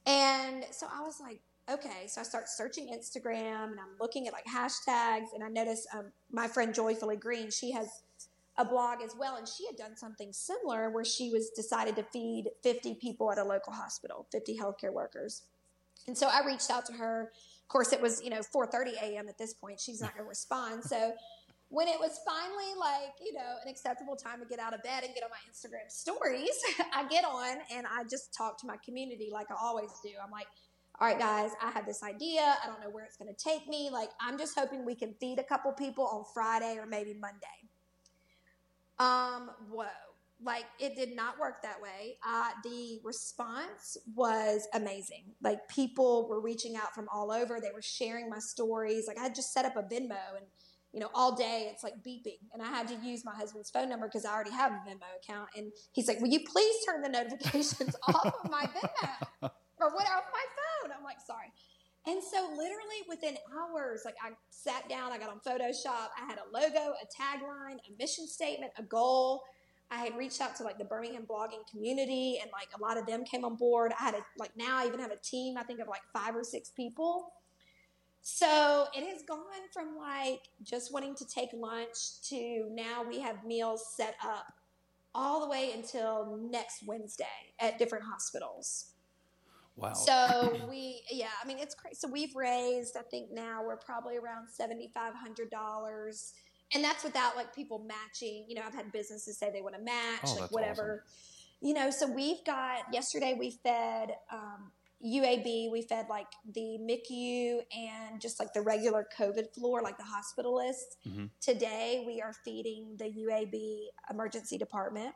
And so I was like, okay. So I start searching Instagram and I'm looking at like hashtags, and I notice um, my friend Joyfully Green. She has a blog as well, and she had done something similar where she was decided to feed 50 people at a local hospital, 50 healthcare workers. And so I reached out to her. Of course, it was you know 4:30 a.m. at this point. She's not going to respond. So when it was finally like you know an acceptable time to get out of bed and get on my Instagram stories, I get on and I just talk to my community like I always do. I'm like. All right, guys, I have this idea. I don't know where it's going to take me. Like, I'm just hoping we can feed a couple people on Friday or maybe Monday. Um, whoa. like it did not work that way. Uh, the response was amazing. Like people were reaching out from all over. They were sharing my stories. Like I had just set up a Venmo and you know, all day it's like beeping. And I had to use my husband's phone number because I already have a Venmo account. And he's like, Will you please turn the notifications off of my Venmo or what off my phone? I'm like, Sorry. And so, literally within hours, like I sat down, I got on Photoshop, I had a logo, a tagline, a mission statement, a goal. I had reached out to like the Birmingham blogging community, and like a lot of them came on board. I had a like now I even have a team, I think of like five or six people. So it has gone from like just wanting to take lunch to now we have meals set up all the way until next Wednesday at different hospitals. Wow. So we, yeah, I mean, it's crazy. So we've raised, I think now we're probably around $7,500. And that's without like people matching. You know, I've had businesses say they want to match, Oh, like whatever. You know, so we've got, yesterday we fed um, UAB, we fed like the MICU and just like the regular COVID floor, like the hospitalists. Mhm. Today we are feeding the UAB emergency department.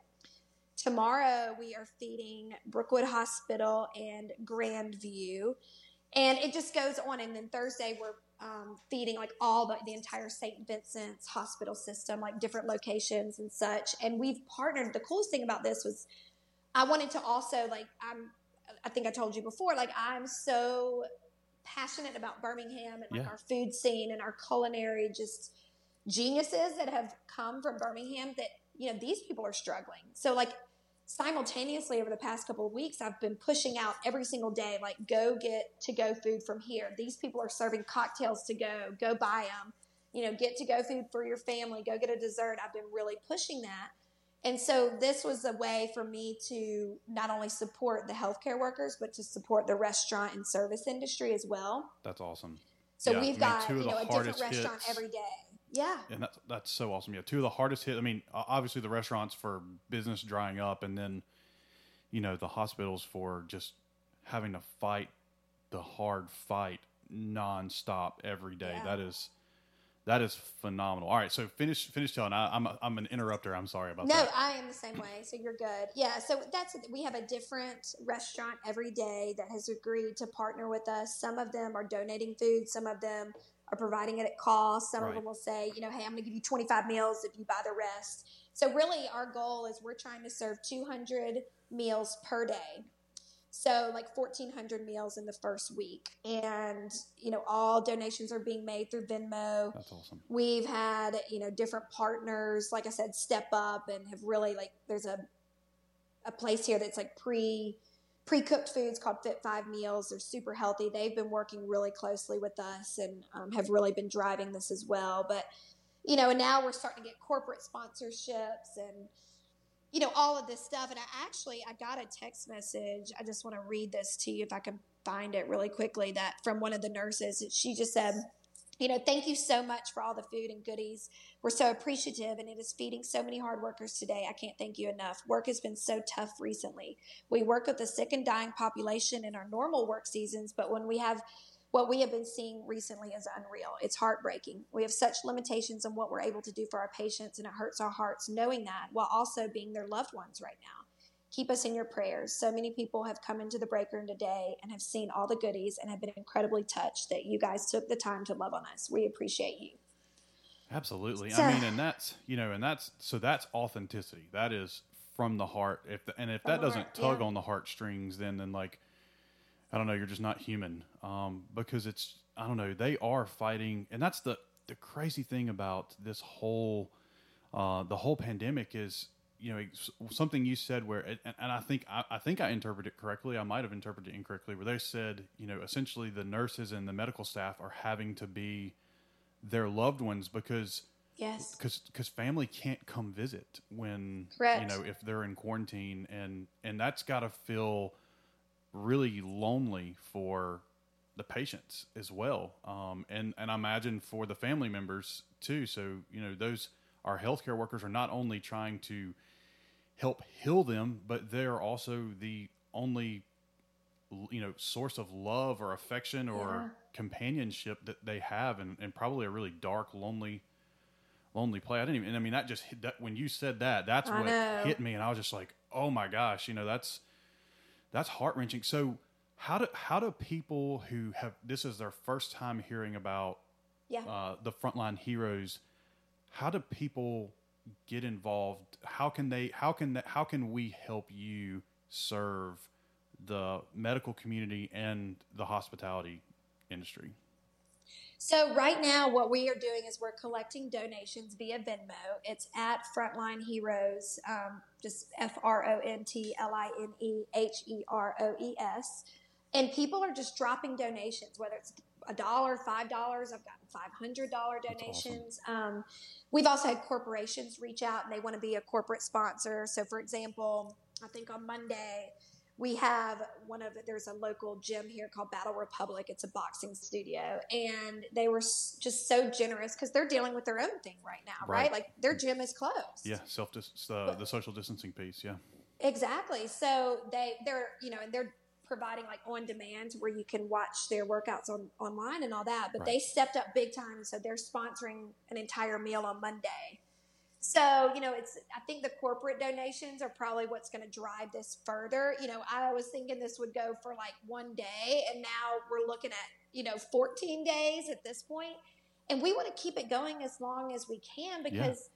Tomorrow we are feeding Brookwood Hospital and Grandview. And it just goes on. And then Thursday we're um, feeding like all the, the entire St. Vincent's hospital system, like different locations and such. And we've partnered. The coolest thing about this was I wanted to also like I'm I think I told you before, like I'm so passionate about Birmingham and like Yeah. our food scene and our culinary just geniuses that have come from Birmingham that you know these people are struggling. So like simultaneously over the past couple of weeks I've been pushing out every single day like go get to go food from here. These people are serving cocktails to go, go buy them. You know, get to go food for your family, go get a dessert. I've been really pushing that. And so this was a way for me to not only support the healthcare workers, but to support the restaurant and service industry as well. That's awesome. So Yeah, we've mean, got you know a different restaurant hits. every day. Yeah, And that's that's so awesome. Yeah, two of the hardest hit. I mean, obviously the restaurants for business drying up, and then you know the hospitals for just having to fight the hard fight nonstop every day. Yeah. That is that is phenomenal. All right, so finish finish telling. I, I'm a, I'm an interrupter. I'm sorry about no, that. No, I am the same way. So you're good. Yeah. So that's we have a different restaurant every day that has agreed to partner with us. Some of them are donating food. Some of them are providing it at cost. Some of them will say, you know, hey, I'm going to give you 25 meals if you buy the rest. So really, our goal is we're trying to serve 200 meals per day. So like 1,400 meals in the first week, and you know, all donations are being made through Venmo. That's awesome. We've had, you know, different partners, like I said, step up and have really like there's a a place here that's like pre pre cooked foods called Fit Five Meals. They're super healthy. They've been working really closely with us and um, have really been driving this as well. But you know, and now we're starting to get corporate sponsorships and you know all of this stuff. And I actually I got a text message. I just want to read this to you if I can find it really quickly. That from one of the nurses. She just said you know, thank you so much for all the food and goodies. We're so appreciative, and it is feeding so many hard workers today. I can't thank you enough. Work has been so tough recently. We work with a sick and dying population in our normal work seasons, but when we have what we have been seeing recently is unreal. It's heartbreaking. We have such limitations on what we're able to do for our patients, and it hurts our hearts knowing that while also being their loved ones right now. Keep us in your prayers. So many people have come into the break room today and have seen all the goodies and have been incredibly touched that you guys took the time to love on us. We appreciate you. Absolutely. So- I mean, and that's you know, and that's so that's authenticity. That is from the heart. If the, and if that doesn't heart, tug yeah. on the heartstrings, then then like I don't know, you're just not human. Um, because it's I don't know, they are fighting, and that's the the crazy thing about this whole uh, the whole pandemic is you know something you said where and, and I think I, I think I interpreted it correctly. I might have interpreted it incorrectly. Where they said you know essentially the nurses and the medical staff are having to be their loved ones because Yes. because because family can't come visit when Correct. you know if they're in quarantine and and that's got to feel really lonely for the patients as well um, and and I imagine for the family members too so you know those our healthcare workers are not only trying to help heal them but they're also the only you know source of love or affection or Yeah. companionship that they have and, and probably a really dark lonely lonely play. I didn't even. And I mean, that just hit, that when you said that, that's I what know. hit me, and I was just like, oh my gosh, you know, that's that's heart wrenching. So how do how do people who have this is their first time hearing about Yeah. uh, the frontline heroes? How do people get involved? How can they? How can that? How can we help you serve the medical community and the hospitality industry? So right now, what we are doing is we're collecting donations via Venmo. It's at Frontline Heroes, um, just F R O N T L I N E H E R O E S, and people are just dropping donations, whether it's a dollar, five dollars. I've gotten five hundred dollar awesome. donations. Um, we've also had corporations reach out and they want to be a corporate sponsor. So, for example, I think on Monday we have one of there's a local gym here called Battle Republic. It's a boxing studio, and they were just so generous because they're dealing with their own thing right now, right? Right. Like their gym is closed. Yeah, self dis- uh, the social distancing piece. Yeah, Exactly. So they they're you know and they're providing like on demand where you can watch their workouts on online and all that. But they stepped up big time, so they're sponsoring an entire meal on Monday. So you know, it's I think the corporate donations are probably what's going to drive this further. You know, I was thinking this would go for like one day, and now we're looking at you know 14 days at this point, and we want to keep it going as long as we can because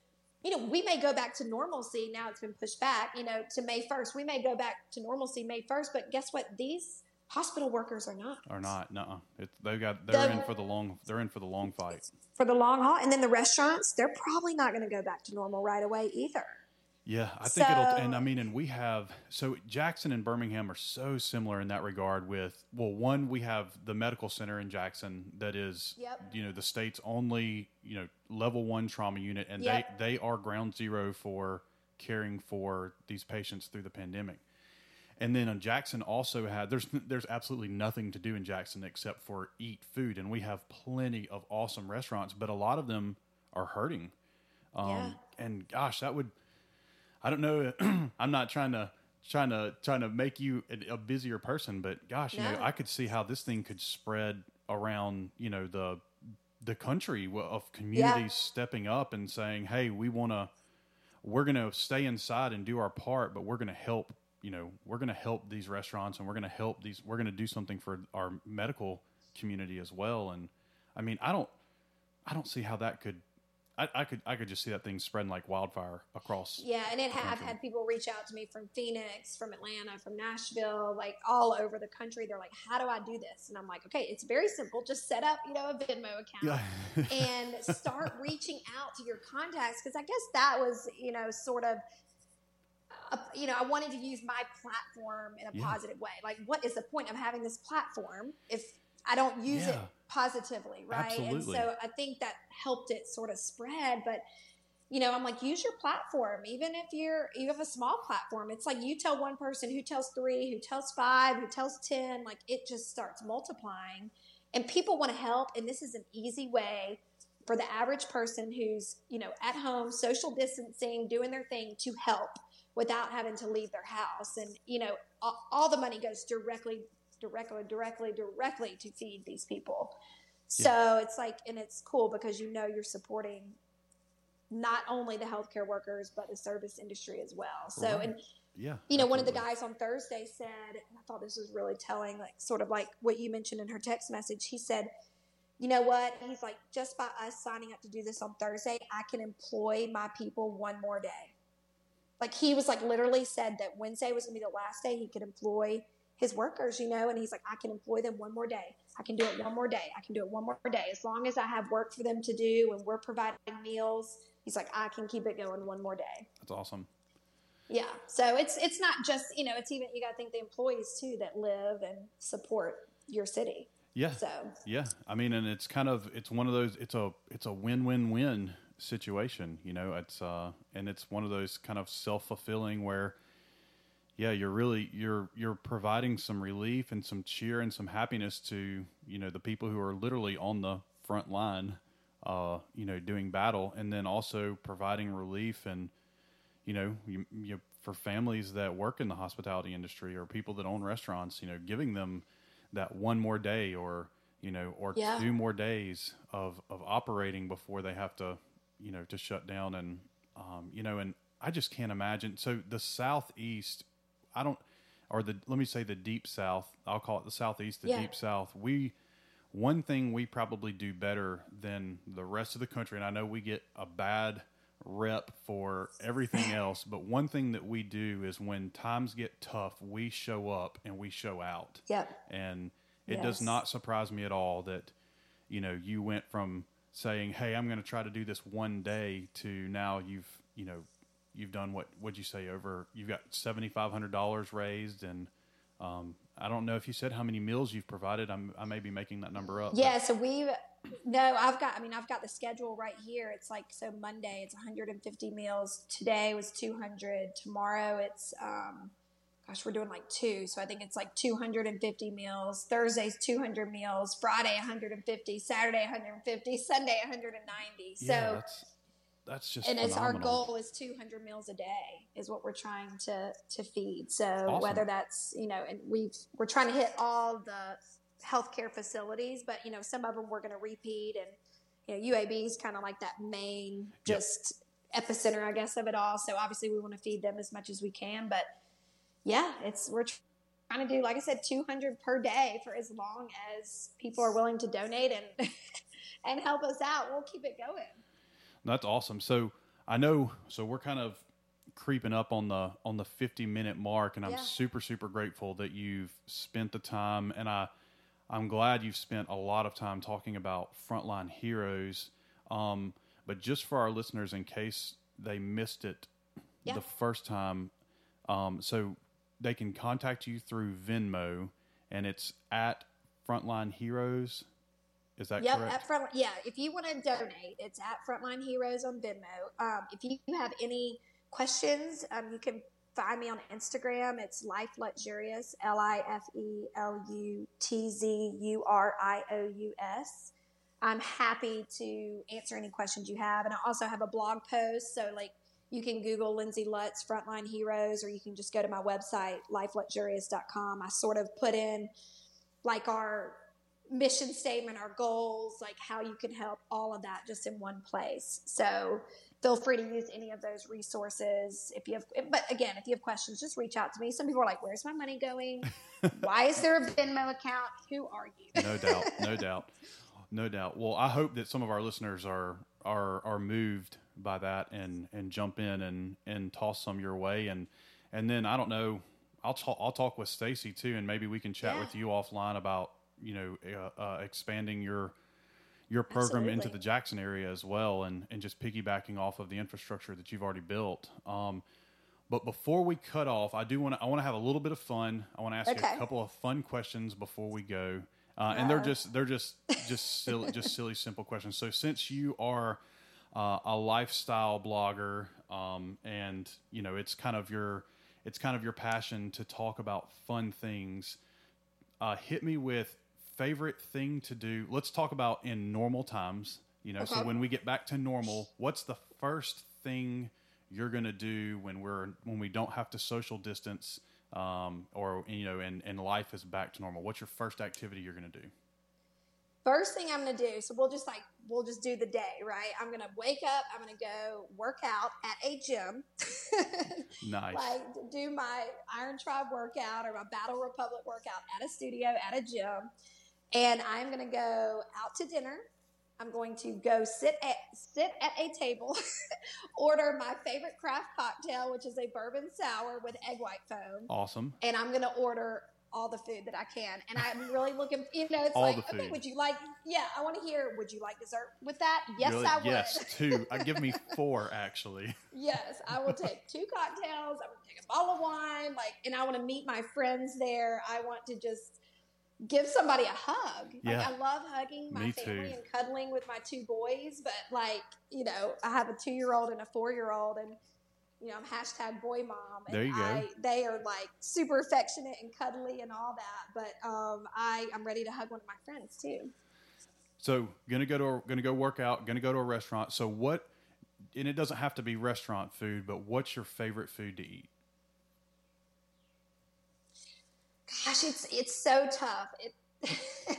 you know, we may go back to normalcy. Now it's been pushed back, you know, to May 1st. We may go back to normalcy May 1st, but guess what? These hospital workers are not. or not? No, they got they're The- in for the long they're in for the long fight. For the long haul. And then the restaurants, they're probably not going to go back to normal right away either. Yeah, I think it'll. And I mean, and we have so Jackson and Birmingham are so similar in that regard. With well, one we have the medical center in Jackson that is, Yep. you know, the state's only you know level one trauma unit, and Yep. they they are ground zero for caring for these patients through the pandemic. And then uh, Jackson also had there's there's absolutely nothing to do in Jackson except for eat food, and we have plenty of awesome restaurants, but a lot of them are hurting. Um, Yeah. And gosh, that would I don't know. I'm not trying to trying to trying to make you a, a busier person, but gosh, you know, I could see how this thing could spread around. You know, the the country of communities stepping up and saying, "Hey, we want to. We're going to stay inside and do our part, but we're going to help. You know, we're going to help these restaurants, and we're going to help these. We're going to do something for our medical community as well. And I mean, I don't, I don't see how that could. I, I could, I could just see that thing spreading like wildfire across. Yeah. And it, I've had people reach out to me from Phoenix, from Atlanta, from Nashville, like all over the country. They're like, how do I do this? And I'm like, okay, it's very simple. Just set up, you know, a Venmo account. Yeah. and start reaching out to your contacts because I guess that was you know sort of a, you know I wanted to use my platform in a Yeah. positive way. Like, what is the point of having this platform if I don't use it positively, right? And Absolutely. so I think that helped it sort of spread, but. You know, I'm like, use your platform. Even if you're you have a small platform, it's like you tell one person who tells three, who tells five, who tells ten. Like it just starts multiplying, and people want to help. And this is an easy way for the average person who's you know at home social distancing doing their thing to help without having to leave their house and you know all, all the money goes directly directly directly directly to feed these people so it's like and it's cool because you know you're supporting not only the healthcare workers but the service industry as well so Right. and yeah. you know, one of the guys on Thursday said, and I thought this was really telling, like sort of like what you mentioned in her text message. He said, you know what? He's like, just by us signing up to do this on Thursday, I can employ my people one more day. Like he was like literally said that Wednesday was gonna be the last day he could employ his workers, you know, and he's like, I can employ them one more day. I can do it one more day. I can do it one more day. As long as I have work for them to do and we're providing meals, he's like, I can keep it going one more day. That's awesome. Yeah. So it's it's not just you know it's even you got to think the employees too that live and support your city. Yeah. So Yeah, I mean, and it's kind of it's one of those it's a it's a win win win situation, you know. It's uh and it's one of those kind of self fulfilling where, yeah, you're really you're you're providing some relief and some cheer and some happiness to you know the people who are literally on the front line, uh, you know, doing battle, and then also providing relief and you know you, you for families that work in the hospitality industry or people that own restaurants, you know, giving them that one more day or you know or Yeah. two more days of of operating before they have to you know to shut down and um, you know and I just can't imagine. So the southeast, I don't, or the let me say the deep south. I'll call it the southeast, the Yeah. deep south. We one thing we probably do better than the rest of the country, and I know we get a bad rep for everything else, but one thing that we do is when times get tough, we show up and we show out. Yep. And it does not surprise me at all that, you know, you went from saying, Hey, I'm going to try to do this one day to now you've, you know, you've done what, would you say over, you've got $7,500 raised. And, um, I don't know if you said how many meals you've provided. I'm, I may be making that number up. but- Yeah, so we've no, I've got. I mean, I've got the schedule right here. It's like so Monday, it's 150 meals. Today was 200. Tomorrow, it's um, gosh, we're doing like two. So I think it's like 250 meals. Thursday's 200 meals. Friday 150. Saturday 150. Sunday 190. So. yeah, that's, that's just and it's our goal is 200 meals a day is what we're trying to to feed so Awesome. whether that's you know and we've we're trying to hit all the healthcare facilities but you know some of them we're going to repeat and you know uab is kind of like that main Yep. just epicenter i guess of it all so obviously we want to feed them as much as we can but yeah it's we're trying to do like i said 200 per day for as long as people are willing to donate and and help us out we'll keep it going That's awesome. So I know. So we're kind of creeping up on the on the 50 minute mark, and I'm Yeah. super super grateful that you've spent the time, and I I'm glad you've spent a lot of time talking about frontline heroes. Um, but just for our listeners, in case they missed it Yeah. the first time, um, so they can contact you through Venmo, and it's at Frontline Heroes. Is that Yep, correct? at front. Yeah, if you want to donate, it's at Frontline Heroes on Venmo. Um, if you have any questions, um, you can find me on Instagram. It's Life Lutzurious, L I F E L U T Z U R I O U S. I'm happy to answer any questions you have, and I also have a blog post. So, like, you can Google Lindsey Lutz Frontline Heroes, or you can just go to my website, lifelutzurious.com. I sort of put in like our mission statement, our goals, like how you can help, all of that just in one place. So feel free to use any of those resources if you have. But again, if you have questions, just reach out to me. Some people are like, "Where's my money going? Why is there a Venmo account? Who are you?" no doubt, no doubt, no doubt. Well, I hope that some of our listeners are are are moved by that and and jump in and and toss some your way and and then I don't know. I'll talk. I'll talk with Stacy too, and maybe we can chat Yeah. with you offline about you know uh, uh, expanding your your program into the Jackson area as well, and and just piggybacking off of the infrastructure that you've already built. Um, but before we cut off, I do want to I want to have a little bit of fun. I want to ask you a couple of fun questions before we go, uh, and they're just they're just just silly just silly simple questions. So since you are uh, a lifestyle blogger, um, and you know it's kind of your it's kind of your passion to talk about fun things. Uh, hit me with favorite thing to do. Let's talk about in normal times. You know, so when we get back to normal, what's the first thing you're going to do when we're when we don't have to social distance, um, or you know, and and life is back to normal? What's your first activity you're going to do? First thing I'm going to do, so we'll just like, we'll just do the day, right? I'm going to wake up, I'm going to go work out at a gym. Nice. like do my Iron Tribe workout or my Battle Republic workout at a studio, at a gym. And I'm going to go out to dinner. I'm going to go sit at sit at a table, order my favorite craft cocktail, which is a bourbon sour with egg white foam, Awesome. and I'm going to order all the food that I can. And I'm really looking, you know, it's All like, okay, would you like? Yeah, I want to hear. Would you like dessert with that? Yes, Really? I would. Yes, two. Uh, give me four actually. Yes, I will take two cocktails. I will take a bottle of wine, like, and I want to meet my friends there. I want to just give somebody a hug. Like, Yeah. I love hugging my Me family too. and cuddling with my two boys, but like, you know, I have a two-year-old and a four-year-old, and you know, I'm hashtag boy mom. And There you go. I, they are like super affectionate and cuddly and all that, but um, I I'm ready to hug one of my friends too. So gonna go to a, gonna go work out. Gonna go to a restaurant. So what? And it doesn't have to be restaurant food, but what's your favorite food to eat? Gosh, it's it's so tough. It,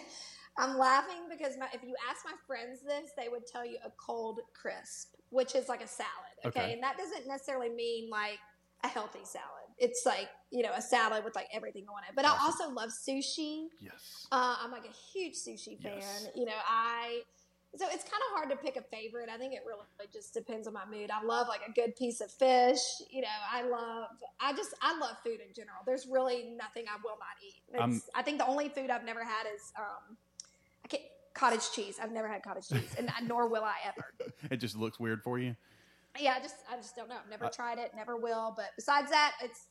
I'm laughing because my, if you ask my friends this, they would tell you a cold crisp. which is like a salad. Okay? Okay. and that doesn't necessarily mean like a healthy salad. It's like you know a salad with like everything on it. But I also love sushi. Yes. Uh, I'm like a huge sushi fan. Yes. You know, I so it's kind of hard to pick a favorite. I think it really just depends on my mood. I love like a good piece of fish. You know, I love I just I love food in general. There's really nothing I will not eat. It's, I'm- I think the only food I've never had is um, I can't cottage cheese. I've never had cottage cheese, and nor will I ever. It just looks weird for you. Yeah, I just I just don't know. I've never tried it, never will. But besides that, it's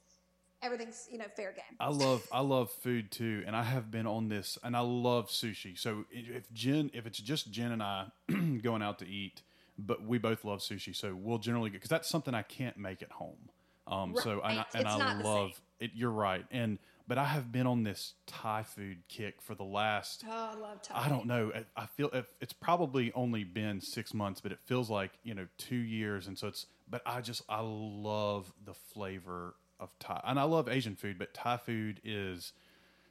everything's you know fair game. I love I love food too, and I have been on this, and I love sushi. So if Jen, if it's just Jen and I going out to eat, but we both love sushi, so we'll generally get because that's something I can't make at home. Um, so and I, Right. and It's I not the love it. You're right, and but I have been on this Thai food kick for the last Oh, I love Thai. I don't know. I- I feel it's probably only been six months, but it feels like you know two years, and so it's. But I just I love the flavor of Thai, and I love Asian food, but Thai food is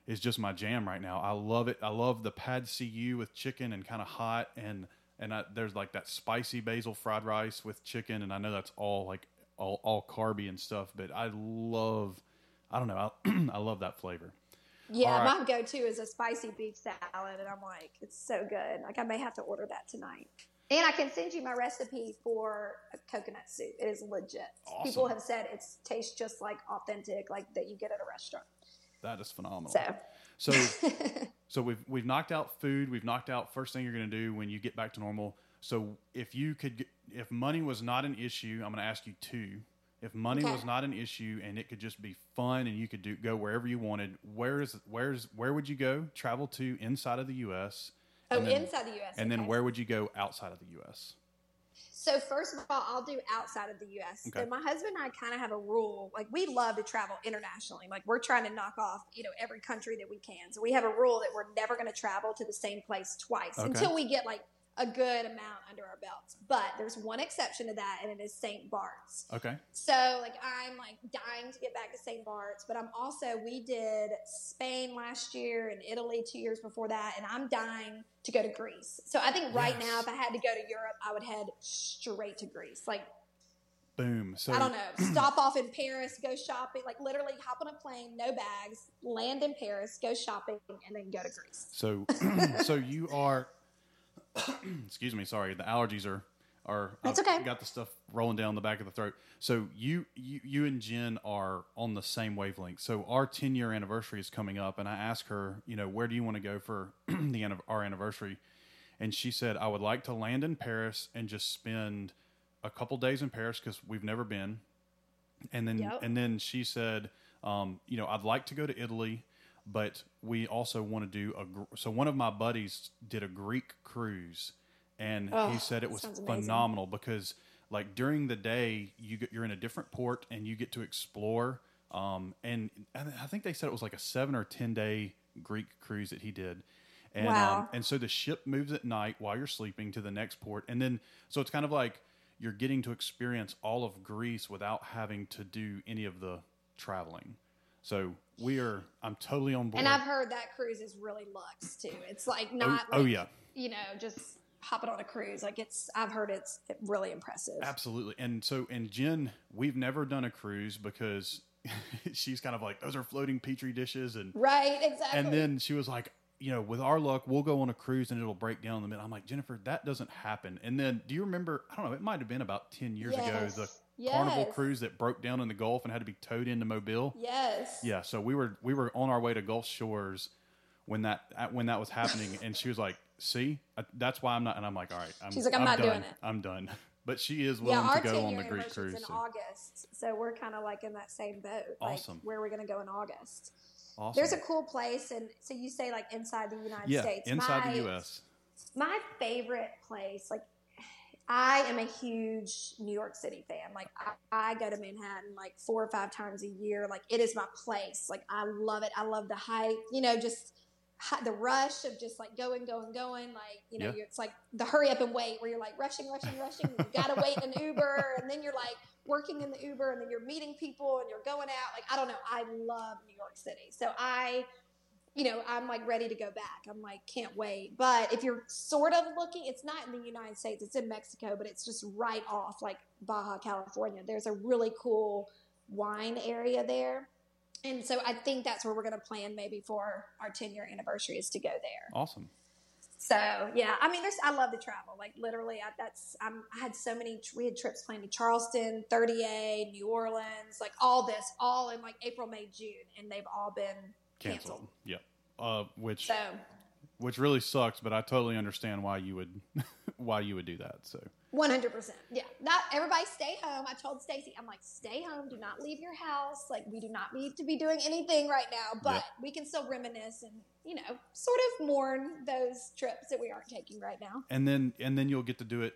is just my jam right now. I love it. I love the pad see with chicken and kind of hot, and and I, there's like that spicy basil fried rice with chicken, and I know that's all like all all carby and stuff, but I love. I don't know. I, I love that flavor. Yeah, right. my go-to is a spicy beef salad, and I'm like, it's so good. Like, I may have to order that tonight. And I can send you my recipe for a coconut soup. It is legit. Awesome. People have said it tastes just like authentic, like that you get at a restaurant. That is phenomenal. So, So so we've we've knocked out food. We've knocked out first thing you're going to do when you get back to normal. So if you could, get, if money was not an issue, I'm going to ask you two. If money Okay. was not an issue and it could just be fun and you could do go wherever you wanted, where is where's where would you go? Travel to inside of the U.S. oh, then, inside the U.S. and then where would you go outside of the U.S. So first of all, I'll do outside of the U.S. Okay. So my husband and I kind of have a rule. Like we love to travel internationally. Like we're trying to knock off, you know, every country that we can. So we have a rule that we're never going to travel to the same place twice Okay. until we get like a good amount under our belts. But there's one exception to that, and it is St. Bart's. Okay. So like I'm like dying to get back to St. Bart's, but I'm also we did Spain last year and Italy two years before that, and I'm dying to go to Greece. So I think right Yes. now, if I had to go to Europe, I would head straight to Greece. Like Boom. So I don't know, stop off in Paris, go shopping, like literally hop on a plane, no bags, land in Paris, go shopping, and then go to Greece. So, so you are. excuse me. Sorry, the allergies are are. That's I've okay. Got the stuff rolling down the back of the throat. So you you you and Jen are on the same wavelength. So our ten year anniversary is coming up, and I asked her, you know, where do you want to go for the end of our anniversary? And she said, I would like to land in Paris and just spend a couple days in Paris because we've never been. And then Yep. and then she said, um, you know, I'd like to go to Italy, but we also want to do a. gr- So one of my buddies did a Greek cruise, and Oh, he said it was amazing. phenomenal because like during the day you get you're in a different port and you get to explore. Um, and I I think they said it was like a seven or ten day Greek cruise that he did. And, um, and so the ship moves at night while you're sleeping to the next port. And then, so it's kind of like you're getting to experience all of Greece without having to do any of the traveling. So we are, I'm totally on board. And I've heard that cruise is really luxe too. It's like oh, not, oh, like, yeah. you know, just hopping on a cruise. Like it's, I've heard it's really impressive. Absolutely. And so, and Jen, we've never done a cruise because she's kind of like, those are floating petri dishes. And, Right, exactly. and then she was like, you know, with our luck, we'll go on a cruise and it'll break down in the middle. I'm like, Jennifer, that doesn't happen. And then, do you remember? I don't know. It might have been about ten years Yes. ago. The Carnival cruise that broke down in the Gulf and had to be towed into Mobile. yes. Yeah. So we were we were on our way to Gulf Shores when that when that was happening, and she was like, "See, that's why I'm not." And I'm like, "All right, I'm, She's like, "I'm not done. doing it." I'm done." But she is willing our to go on the Greek cruise. in so- August, so we're kind of like in that same boat. Like, Awesome. Where we're going to go in August. Awesome. There's a cool place, and so you say like inside the United yeah, States. inside My- the U.S. My favorite place, like I am a huge New York City fan. Like I, I go to Manhattan like four or five times a year. Like it is my place. Like I love it. I love the hype. You know, just the rush of just like going, going, going. Like you know, Yeah. you're, it's like the hurry up and wait where you're like rushing, rushing, rushing. you gotta wait in an Uber, and then you're like working in the Uber, and then you're meeting people, and you're going out. Like I don't know. I love New York City. So I you know, I'm like ready to go back. I'm like, can't wait. But if you're sort of looking, it's not in the United States, it's in Mexico, but it's just right off like Baja California. There's a really cool wine area there. And so I think that's where we're going to plan maybe for our 10 year anniversary is to go there. Awesome. So yeah, I mean, there's I love to travel. Like literally, I, that's I'm, I had so many. We had trips planned to Charleston, 30A, New Orleans, like all this, all in like April, May, June, and they've all been canceled. Canceled. Yep. Uh, which So which really sucks, but I totally understand why you would why you would do that. So 100. percent Yeah. Not everybody stay home. I told Stacy, I'm like, stay home. Do not leave your house. Like we do not need to be doing anything right now, but Yep. we can still reminisce and you know sort of mourn those trips that we aren't taking right now. and then and then you'll get to do it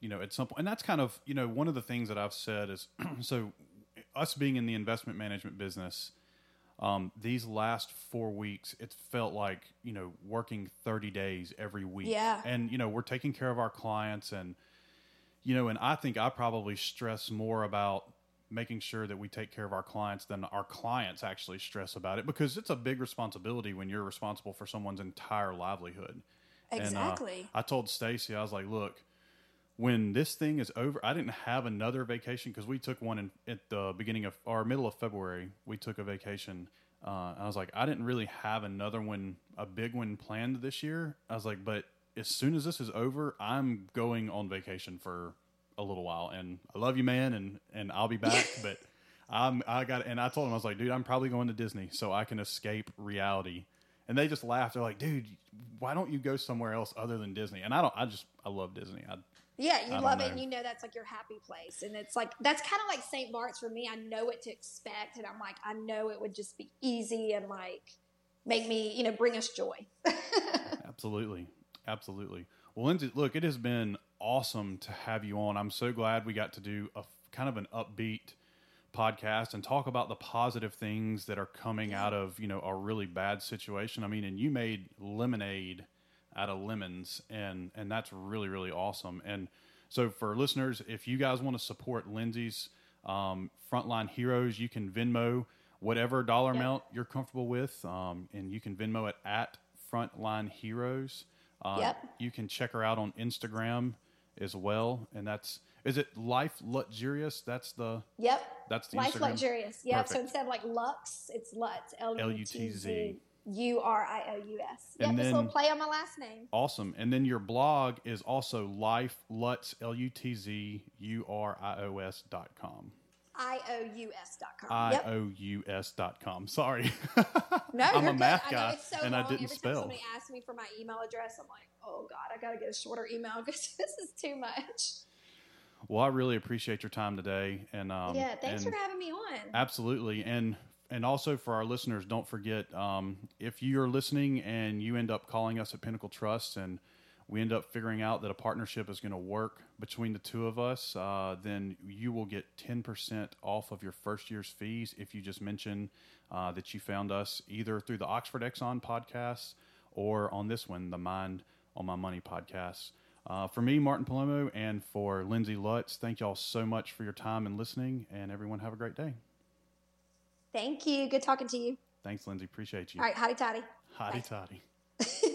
you know at some point. point and that's kind of you know one of the things that i've said is so us being in the investment management business um, these last four weeks it felt like you know working 30 days every week Yeah. and you know we're taking care of our clients and you know and i think i probably stress more about making sure that we take care of our clients than our clients actually stress about it because it's a big responsibility when you're responsible for someone's entire livelihood and, uh, Exactly. I told Stacy, I was like, look, when this thing is over, I didn't have another vacation because we took one in, at the beginning of our middle of February. We took a vacation. Uh, I was like, I didn't really have another one, a big one planned this year. I was like, but as soon as this is over, I'm going on vacation for a little while. And I love you, man, and and I'll be back. but I'm I got and I told him I was like, dude, I'm probably going to Disney so I can escape reality. And they just laughed. They're like, dude, why don't you go somewhere else other than Disney? And I don't. I just I love Disney. I, Yeah, you love know. it, and you know that's like your happy place, and it's like that's kind of like St. Bart's for me. I know what to expect, and I'm like, I know it would just be easy and like make me, you know, bring us joy. Absolutely. Absolutely. Well, Lindsey, look, it has been awesome to have you on. I'm so glad we got to do a kind of an upbeat podcast and talk about the positive things that are coming out of, you know, a really bad situation. I mean, and you made lemonade out of lemons and and that's really really awesome. And so for listeners, if you guys want to support Lindsey's um, frontline heroes, you can Venmo whatever dollar Yep. amount you're comfortable with, um, and you can Venmo it at Frontline Heroes. Uh, Yep. You can check her out on Instagram as well, and that's is it Life Lutzurious? That's the yep, that's the life Instagram. luxurious. Yep. So instead of like Lux, it's Lutz. L U T. Z U R I O U S. Yep. A little play on my last name. Awesome. And then your blog is also Life Lutz L U T Z U R I O S dot com. I O U S dot com. I. O U S dot com. Sorry. No, I'm a good. math I guy it's so and I didn't Every spell. time somebody asks me for my email address, I'm like, oh god, I gotta get a shorter email because this is too much. Well, I really appreciate your time today, and um, yeah, thanks and for having me on. Absolutely, and and also for our listeners, don't forget um, if you're listening and you end up calling us at Pinnacle Trust, and we end up figuring out that a partnership is going to work between the two of us, uh, then you will get ten percent off of your first year's fees if you just mention uh, that you found us either through the Oxford Exxon podcast or on this one, the Mind on My Money podcast. Uh, for me, Martin Palomo, and for Lindsey Lutz, thank y'all so much for your time and listening, and everyone have a great day. Thank you. Good talking to you. Thanks, Lindsey. Appreciate you. All right. Hotty toddy. Hotty toddy.